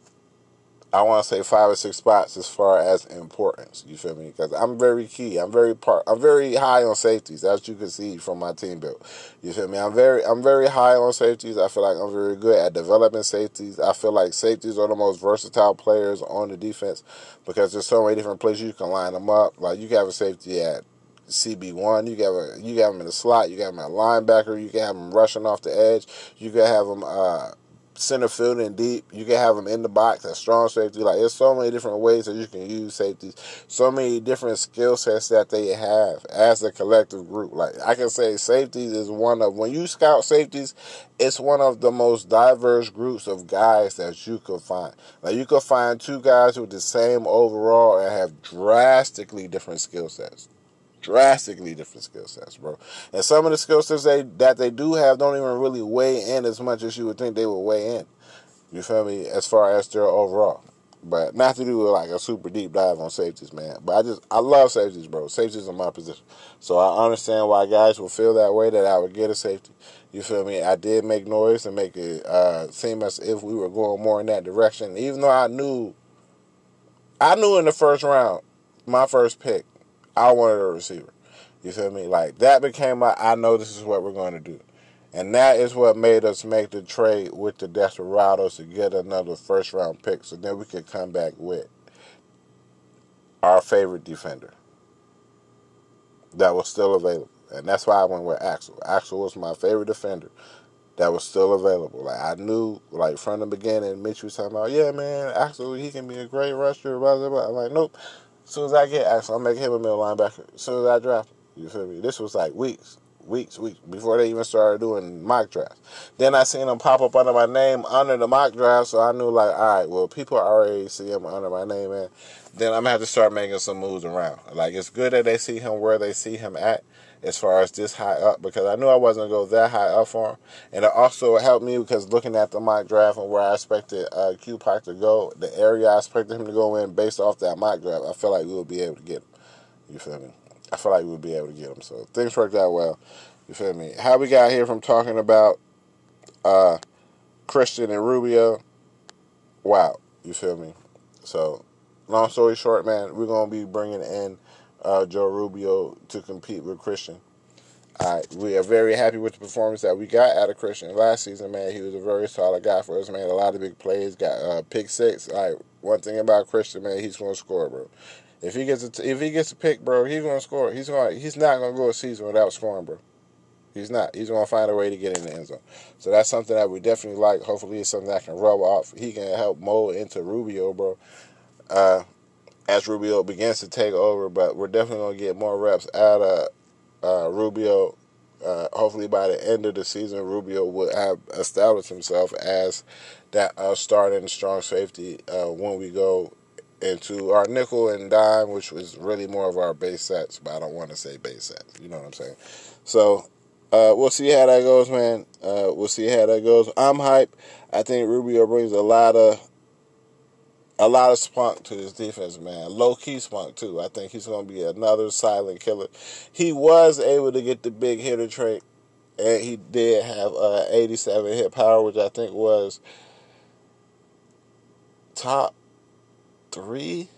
I want to say five or six spots as far as importance. You feel me? Because I'm very key. I'm very part. I'm very high on safeties, as you can see from my team build. You feel me? I'm very. I'm very high on safeties. I feel like I'm very good at developing safeties. I feel like safeties are the most versatile players on the defense because there's so many different places you can line them up. Like you can have a safety at CB one. You got a, you got them in the slot. You got them at linebacker. You can have them rushing off the edge. You can have them. Uh, center field and deep. You can have them in the box as strong safety. Like there's so many different ways that you can use safeties. So many different skill sets that they have as a collective group. Like I can say safeties is one of when you scout safeties, it's one of the most diverse groups of guys that you could find. Like you could find two guys with the same overall and have drastically different skill sets drastically different skill sets, bro. And some of the skill sets they that they do have don't even really weigh in as much as you would think they would weigh in. You feel me? As far as their overall. But not to do like a super deep dive on safeties, man. But I just I love safeties, bro. Safeties are my position. So I understand why guys will feel that way that I would get a safety. You feel me? I did make noise and make it uh, seem as if we were going more in that direction. Even though I knew I knew in the first round, my first pick, I wanted a receiver. You feel me? Like that became my I know this is what we're going to do. And that is what made us make the trade with the Desperados to get another first round pick so then we could come back with our favorite defender that was still available. And that's why I went with Axel. Axel was my favorite defender that was still available. Like I knew, like from the beginning, Mitch was talking about, yeah, man, Axel, he can be a great rusher. Blah blah blah. I'm like, nope. As soon as I get Axel, I'll make him a middle linebacker. As soon as I draft him. You feel me? This was like weeks, weeks, weeks before they even started doing mock drafts. Then I seen them pop up under my name under the mock draft, so I knew like, all right, well, people already see him under my name, and then I'm gonna have to start making some moves around. Like it's good that they see him where they see him at, as far as this high up, because I knew I wasn't gonna go that high up for him, and it also helped me because looking at the mock draft and where I expected uh, Q Pac to go, the area I expected him to go in based off that mock draft, I feel like we would be able to get him. You feel me? I feel like we would be able to get him. So things worked out well. You feel me? How we got here from talking about uh, Christian and Rubio. Wow. You feel me? So, long story short, man, we're gonna be bringing in uh, Joe Rubio to compete with Christian. Right, we are very happy with the performance that we got out of Christian last season, man. He was a very solid guy for us, man. A lot of big plays, got uh, pick six. Like one thing about Christian, man, he's gonna score, bro. If he gets a t- if he gets a pick, bro, he's gonna score. He's going he's not gonna go a season without scoring, bro. He's not. He's gonna find a way to get in the end zone. So that's something that we definitely like. Hopefully, it's something that can rub off. He can help mold into Rubio, bro. Uh, as Rubio begins to take over. But we're definitely going to get more reps out of uh, Rubio. Uh, hopefully, by the end of the season, Rubio will have established himself as that uh, starting strong safety uh, when we go into our nickel and dime, which was really more of our base sets, but I don't want to say base sets. You know what I'm saying? So uh, we'll see how that goes, man. Uh, we'll see how that goes. I'm hype. I think Rubio brings a lot of a lot of spunk to his defense, man. Low key spunk too. I think he's going to be another silent killer. He was able to get the big hitter trait, and he did have uh, 87 hit power, which I think was top three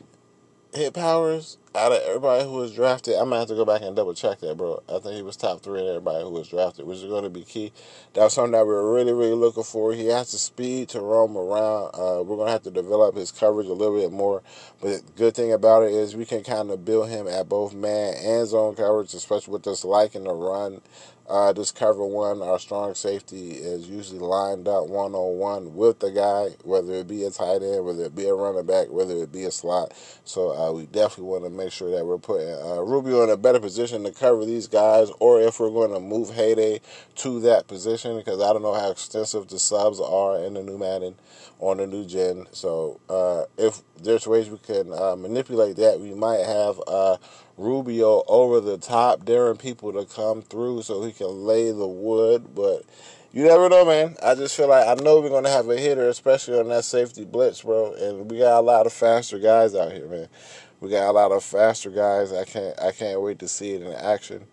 hit powers out of everybody who was drafted. I'm gonna have to go back and double check that, bro. I think he was top three in everybody who was drafted, which is going to be key. That was something that we were really, really looking for. He has the speed to roam around. Uh, we're gonna have to develop his coverage a little bit more. But the good thing about it is we can kind of build him at both man and zone coverage, especially with this liking the run uh, this cover one, our strong safety is usually lined up one on one with the guy, whether it be a tight end, whether it be a running back, whether it be a slot. So uh, we definitely want to make sure that we're putting uh, Rubio in a better position to cover these guys, or if we're going to move Heyday to that position, because I don't know how extensive the subs are in the new Madden on the new gen. So uh, if there's ways we can uh, manipulate that, we might have uh, Rubio over the top, daring people to come through so he can lay the wood. But you never know, man. I just feel like I know we're gonna have a hitter, especially on that safety blitz, bro. And we got a lot of faster guys out here, man. We got a lot of faster guys. I can't I can't wait to see it in action.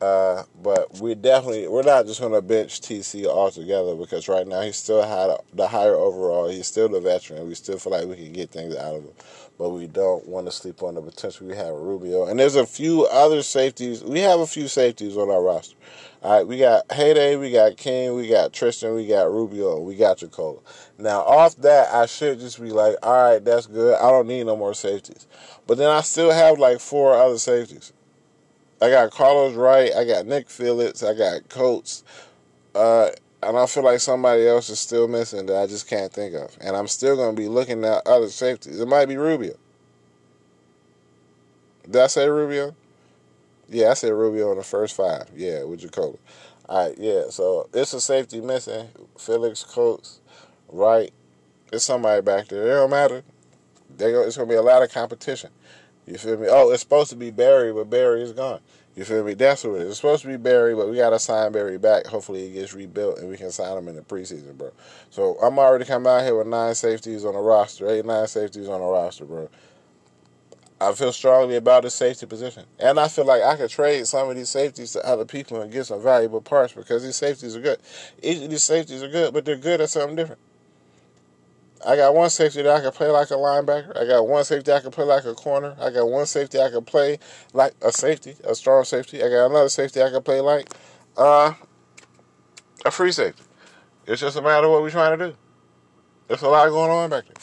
Uh, but we definitely we're not just going to bench TC altogether because right now he still had the higher overall. He's still the veteran. We still feel like we can get things out of him, but we don't want to sleep on the potential we have Rubio. And there's a few other safeties. We have a few safeties on our roster. All right, we got Heyday, we got King, we got Tristan, we got Rubio, we got JaKola. Now off that, I should just be like, all right, that's good. I don't need no more safeties. But then I still have like four other safeties. I got Carlos Wright, I got Nick Phillips, I got Coates, uh, and I feel like somebody else is still missing that I just can't think of. And I'm still going to be looking at other safeties. It might be Rubio. Did I say Rubio? Yeah, I said Rubio in the first five. Yeah, with JaKola. All right, yeah. So it's a safety missing. Felix Coates, right? It's somebody back there. It don't matter. It's going to be a lot of competition. You feel me? Oh, it's supposed to be Barry, but Barry is gone. You feel me? That's what it is. It's supposed to be Barry, but we got to sign Barry back. Hopefully, he gets rebuilt and we can sign him in the preseason, bro. So I'm already coming out here with nine safeties on the roster, eight, nine safeties on the roster, bro. I feel strongly about the safety position. And I feel like I could trade some of these safeties to other people and get some valuable parts because these safeties are good. Each of these safeties are good, but they're good at something different. I got one safety that I can play like a linebacker. I got one safety I can play like a corner. I got one safety I can play like a safety, a strong safety. I got another safety I can play like uh, a free safety. It's just a matter of what we're trying to do. There's a lot going on back there.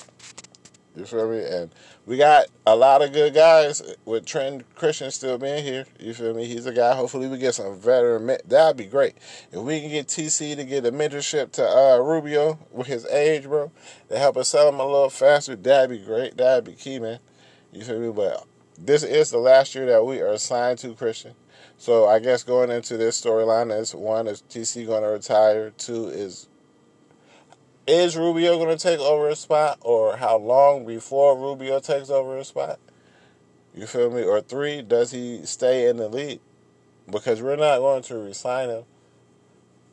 You feel me? And we got a lot of good guys with Trent Christian still being here. You feel me? He's a guy. Hopefully, we get some veteran. That'd be great if we can get TC to get a mentorship to uh, Rubio with his age, bro, to help us sell him a little faster. That'd be great. That'd be key, man. You feel me? But this is the last year that we are assigned to Christian. So I guess going into this storyline is one is TC going to retire. Two is is Rubio going to take over a spot, or how long before Rubio takes over a spot? You feel me? Or three, does he stay in the league? Because we're not going to resign him.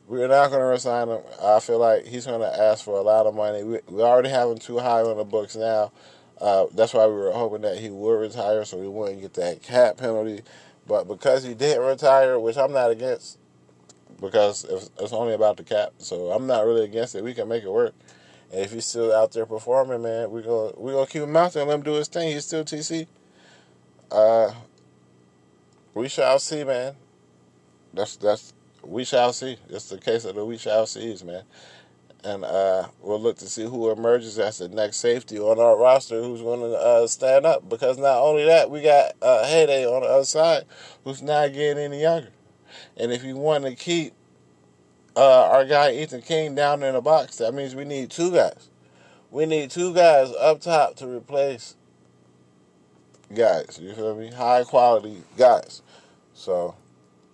We're not going to resign him. I feel like he's going to ask for a lot of money. We, we already have him too high on the books now. Uh, that's why we were hoping that he would retire so we wouldn't get that cap penalty. But because he didn't retire, which I'm not against, because it's only about the cap. So I'm not really against it. We can make it work. And if he's still out there performing, man, we gonna we gonna keep him out there and let him do his thing. He's still TC. Uh, we shall see, man. That's that's we shall see. It's the case of the we shall sees, man. And uh, we'll look to see who emerges as the next safety on our roster who's going to uh, stand up. Because not only that, we got uh, Heyday on the other side who's not getting any younger. And if you want to keep uh, our guy Ethan King down in the box, that means we need two guys. We need two guys up top to replace guys. You feel me? High quality guys. So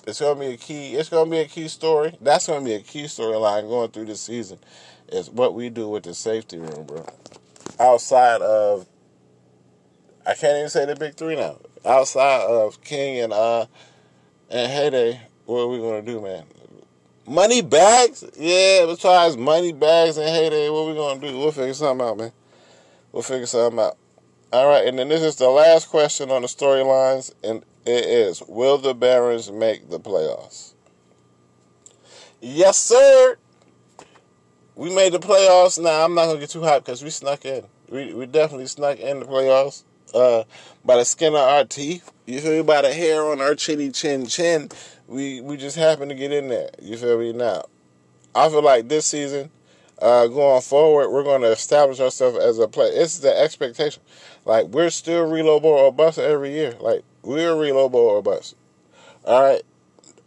it's gonna be a key. It's gonna be a key story. That's gonna be a key storyline going through this season. Is what we do with the safety room, bro. Outside of, I can't even say the big three now. Outside of King and uh and Heyday, what are we gonna do, man? Money bags? Yeah, besides money bags and Heyday, what we gonna do? We'll figure something out, man. We'll figure something out. All right, and then this is the last question on the storylines, and it is: Will the Barons make the playoffs? Yes, sir. We made the playoffs. Now I'm not gonna get too hyped because we snuck in. We we definitely snuck in the playoffs. Uh, by the skin of our teeth. You feel me? By the hair on our chinny chin chin. We we just happened to get in there. You feel me? Now, I feel like this season, uh, going forward, we're going to establish ourselves as a player. It's the expectation. Like we're still reload or bust every year. Like we're reload or bust. All right.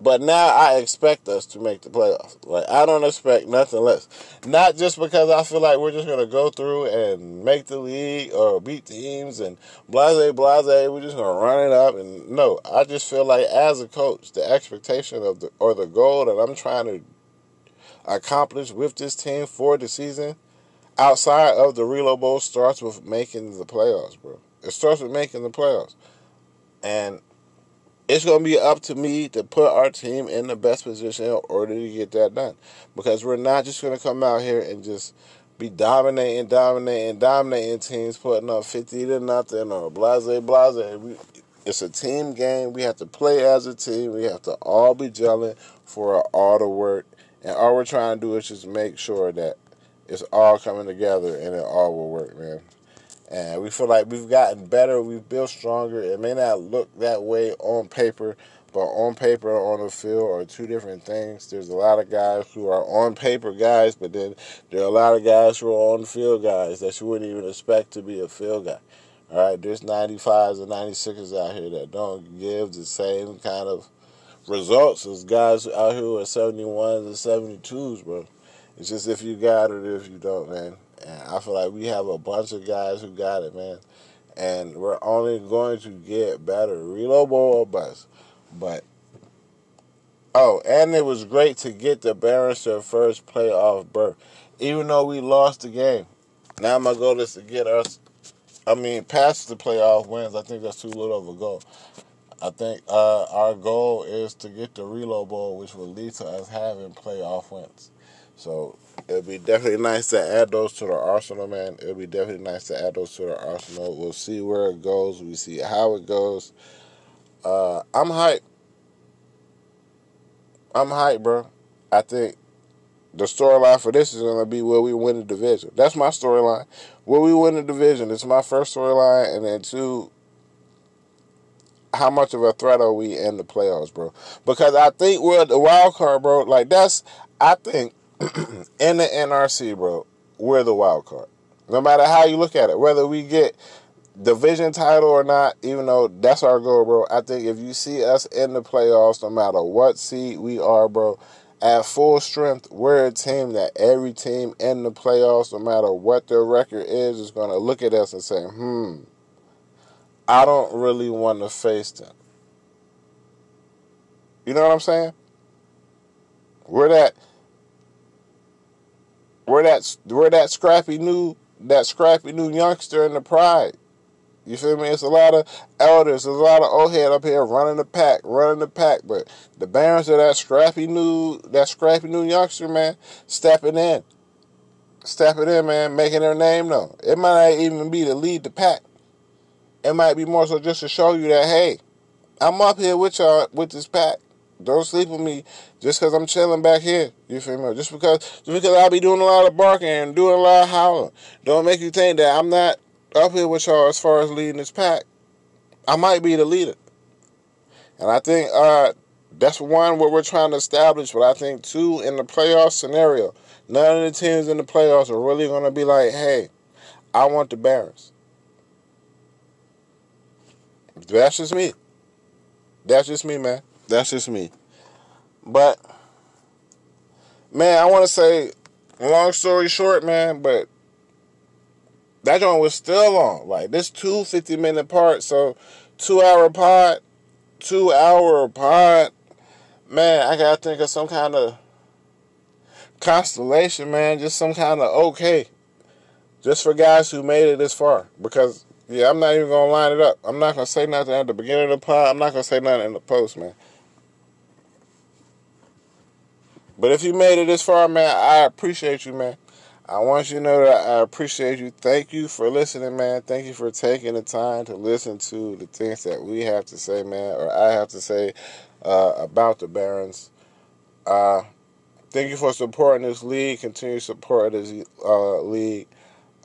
But now I expect us to make the playoffs. Like I don't expect nothing less. Not just because I feel like we're just gonna go through and make the league or beat teams and blase blase. We're just gonna run it up and no. I just feel like as a coach, the expectation of the or the goal that I'm trying to accomplish with this team for the season, outside of the Reload Bowl, starts with making the playoffs, bro. It starts with making the playoffs, and it's going to be up to me to put our team in the best position in order to get that done. Because we're not just going to come out here and just be dominating, dominating, dominating teams, putting up 50 to nothing or blase, blase. it's a team game. We have to play as a team. We have to all be gelling for all to work. And all we're trying to do is just make sure that it's all coming together and it all will work, man. And we feel like we've gotten better, we've built stronger. It may not look that way on paper, but on paper on the field are two different things. There's a lot of guys who are on paper guys, but then there are a lot of guys who are on field guys that you wouldn't even expect to be a field guy. All right, there's 95s and 96s out here that don't give the same kind of results as guys out here who are 71s and 72s, bro. It's just if you got it or if you don't, man. And I feel like we have a bunch of guys who got it, man. And we're only going to get better. Reload or bust. But oh, and it was great to get the Barons their first playoff berth. Even though we lost the game. Now my goal is to get us I mean, past the playoff wins, I think that's too little of a goal. I think uh, our goal is to get the Reload Bowl, which will lead to us having playoff wins. So it'd be definitely nice to add those to the arsenal, man. It'd be definitely nice to add those to the arsenal. We'll see where it goes. We see how it goes. Uh, I'm hyped. I'm hyped, bro. I think the storyline for this is to be where we win the division. That's my storyline. Where we win the division? It's my first storyline, and then two, how much of a threat are we in the playoffs, bro? Because I think we're the wild card, bro. Like that's, I think in the NRC, bro, we're the wild card. No matter how you look at it, whether we get division title or not, even though that's our goal, bro. I think if you see us in the playoffs, no matter what seed we are, bro, at full strength, we're a team that every team in the playoffs, no matter what their record is, is going to look at us and say, hmm, I don't really want to face them. You know what I'm saying? We're that we're that we're that scrappy new that scrappy new youngster in the pride. You feel me? It's a lot of elders, there's a lot of old head up here running the pack, running the pack. But the Barons of that scrappy new that scrappy new youngster, man, stepping in. Stepping in, man, making their name known. It might not even be to lead the pack. It might be more so just to show you that, hey, I'm up here with y'all with this pack. Don't sleep with me just because I'm chilling back here. You feel me? Just because just because I'll be doing a lot of barking and doing a lot of howling. Don't make you think that I'm not up here with y'all as far as leading this pack. I might be the leader. And I think uh, that's one what we're trying to establish. But I think two in the playoff scenario, none of the teams in the playoffs are really to be like, hey, I want the Barons. That's just me. That's just me, man. That's just me. But man, I want to say, long story short, man. But that joint was still long. Like this two 50 minute parts, so two hour pod, two hour pod. Man, I gotta think of some kind of constellation, man. Just some kind of okay. Just for guys who made it this far. Because, yeah, I'm not even gonna line it up. I'm not gonna say nothing at the beginning of the pod. I'm not gonna say nothing in the post, man. But if you made it this far, man, I appreciate you, man. I want you to know that I appreciate you. Thank you for listening, man. Thank you for taking the time to listen to the things that we have to say, man, or I have to say uh, about the Barons. Uh, thank you for supporting this league. Continue to support this uh, league.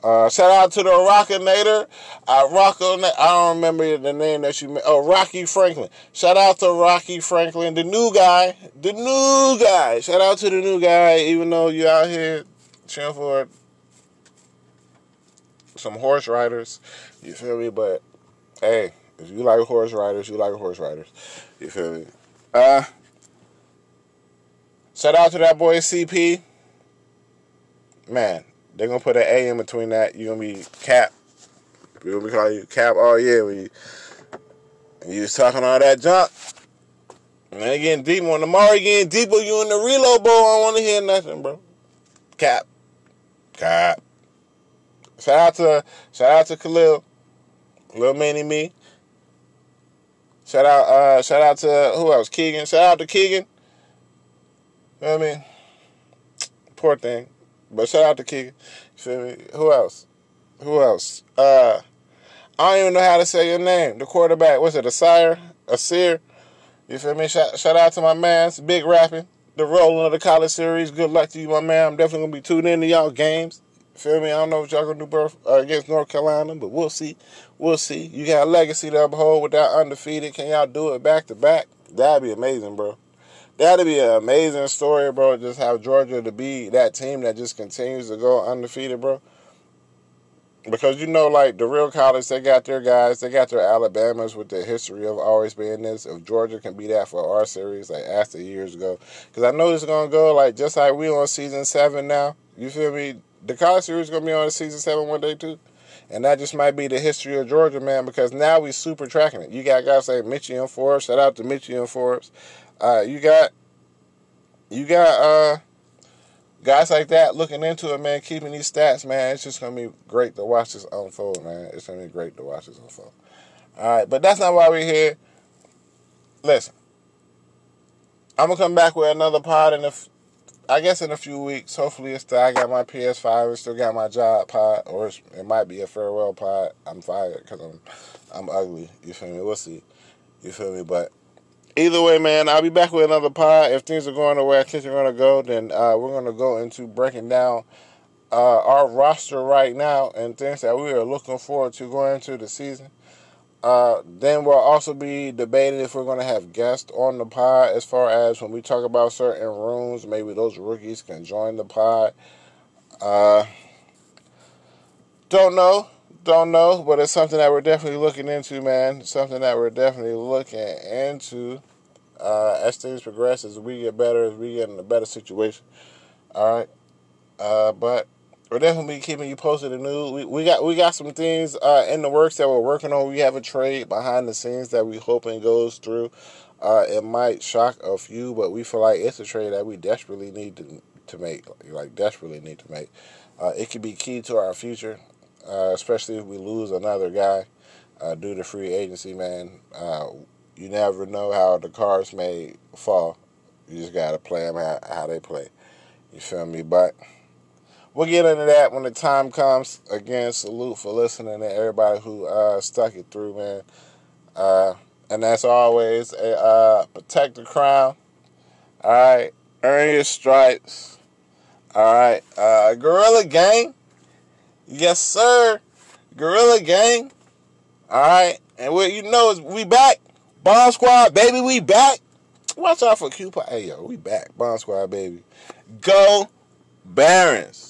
Uh, shout out to the Rockinator. Uh, Rocco, I don't remember the name that you. Oh, Rocky Franklin. Shout out to Rocky Franklin, the new guy. The new guy. Shout out to the new guy, even though you out here cheering for some horse riders. You feel me? But hey, if you like horse riders, you like horse riders. You feel me? Uh, shout out to that boy CP. Man, they're gonna put an A in between that. You're gonna be cap. We're gonna be calling you cap all year when you you was talking all that junk. And then getting deep on the Mari getting deeper, you in the reload bowl. I don't wanna hear nothing, bro. Cap. Cap. Shout out to shout out to Khalil. Little Mini Me. Shout out uh shout out to who else? Keegan. Shout out to Keegan. You know what I mean? Poor thing. But shout out to Keegan. You feel me? Who else? Who else? Uh I don't even know how to say your name. The quarterback, what's it, a sire? A seer? You feel me? Shout, shout out to my man, big rapping the rolling of the college series. Good luck to you, my man. I'm definitely gonna be tuned into y'all games. Feel me? I don't know what y'all gonna do birth, uh, against North Carolina, but we'll see. We'll see. You got a legacy to uphold with that undefeated. Can y'all do it back to back? That'd be amazing, bro. That'd be an amazing story, bro. Just have Georgia to be that team that just continues to go undefeated, bro because you know, like the real college, they got their guys, they got their Alabamas with the history of always being this. If Georgia can be that for our series, like after years ago, because I know it's gonna go like just like we on season seven now. You feel me? The college series gonna be on season seven one day too, and that just might be the history of Georgia, man. Because now we super tracking it. You got guys like Mitchie and Forbes. Shout out to Mitchie and Forbes. Uh, you got, you got. uh guys like that looking into it, man, keeping these stats, man, it's just gonna be great to watch this unfold, man. It's gonna be great to watch this unfold. All right, but that's not why we're here. Listen, I'm gonna come back with another pod in a, I guess in a few weeks. Hopefully, it's still I got my PS5 and still got my job pod, or it might be a farewell pod. I'm fired because I'm, I'm ugly. You feel me? We'll see. You feel me? But either way, man, I'll be back with another pod. If things are going the way I think they're going to go, then uh, we're going to go into breaking down uh, our roster right now and things that we are looking forward to going into the season. Uh, then we'll also be debating if we're going to have guests on the pod as far as when we talk about certain rooms, maybe those rookies can join the pod. Uh, don't know. Don't know, but it's something that we're definitely looking into, man. Something that we're definitely looking into uh, as things progress, as we get better, as we get in a better situation. All right, uh, but we're definitely keeping you posted in news. We, we got we got some things uh, in the works that we're working on. We have a trade behind the scenes that we hoping goes through. Uh, it might shock a few, but we feel like it's a trade that we desperately need to to make, like desperately need to make. Uh, it could be key to our future uh, especially if we lose another guy uh, due to free agency, man. Uh, you never know how the cards may fall. You just got to play them how, how they play. You feel me? But we'll get into that when the time comes. Again, salute for listening and everybody who uh, stuck it through, man. Uh, and as always, uh, protect the crown. All right, earn your stripes. All right, uh, Gorilla Gang. Yes, sir. Gorilla Gang. All right. And what you know is we back. Bomb Squad, baby, we back. Watch out for Coupon. Hey, yo, we back. Bomb Squad, baby. Go Barons.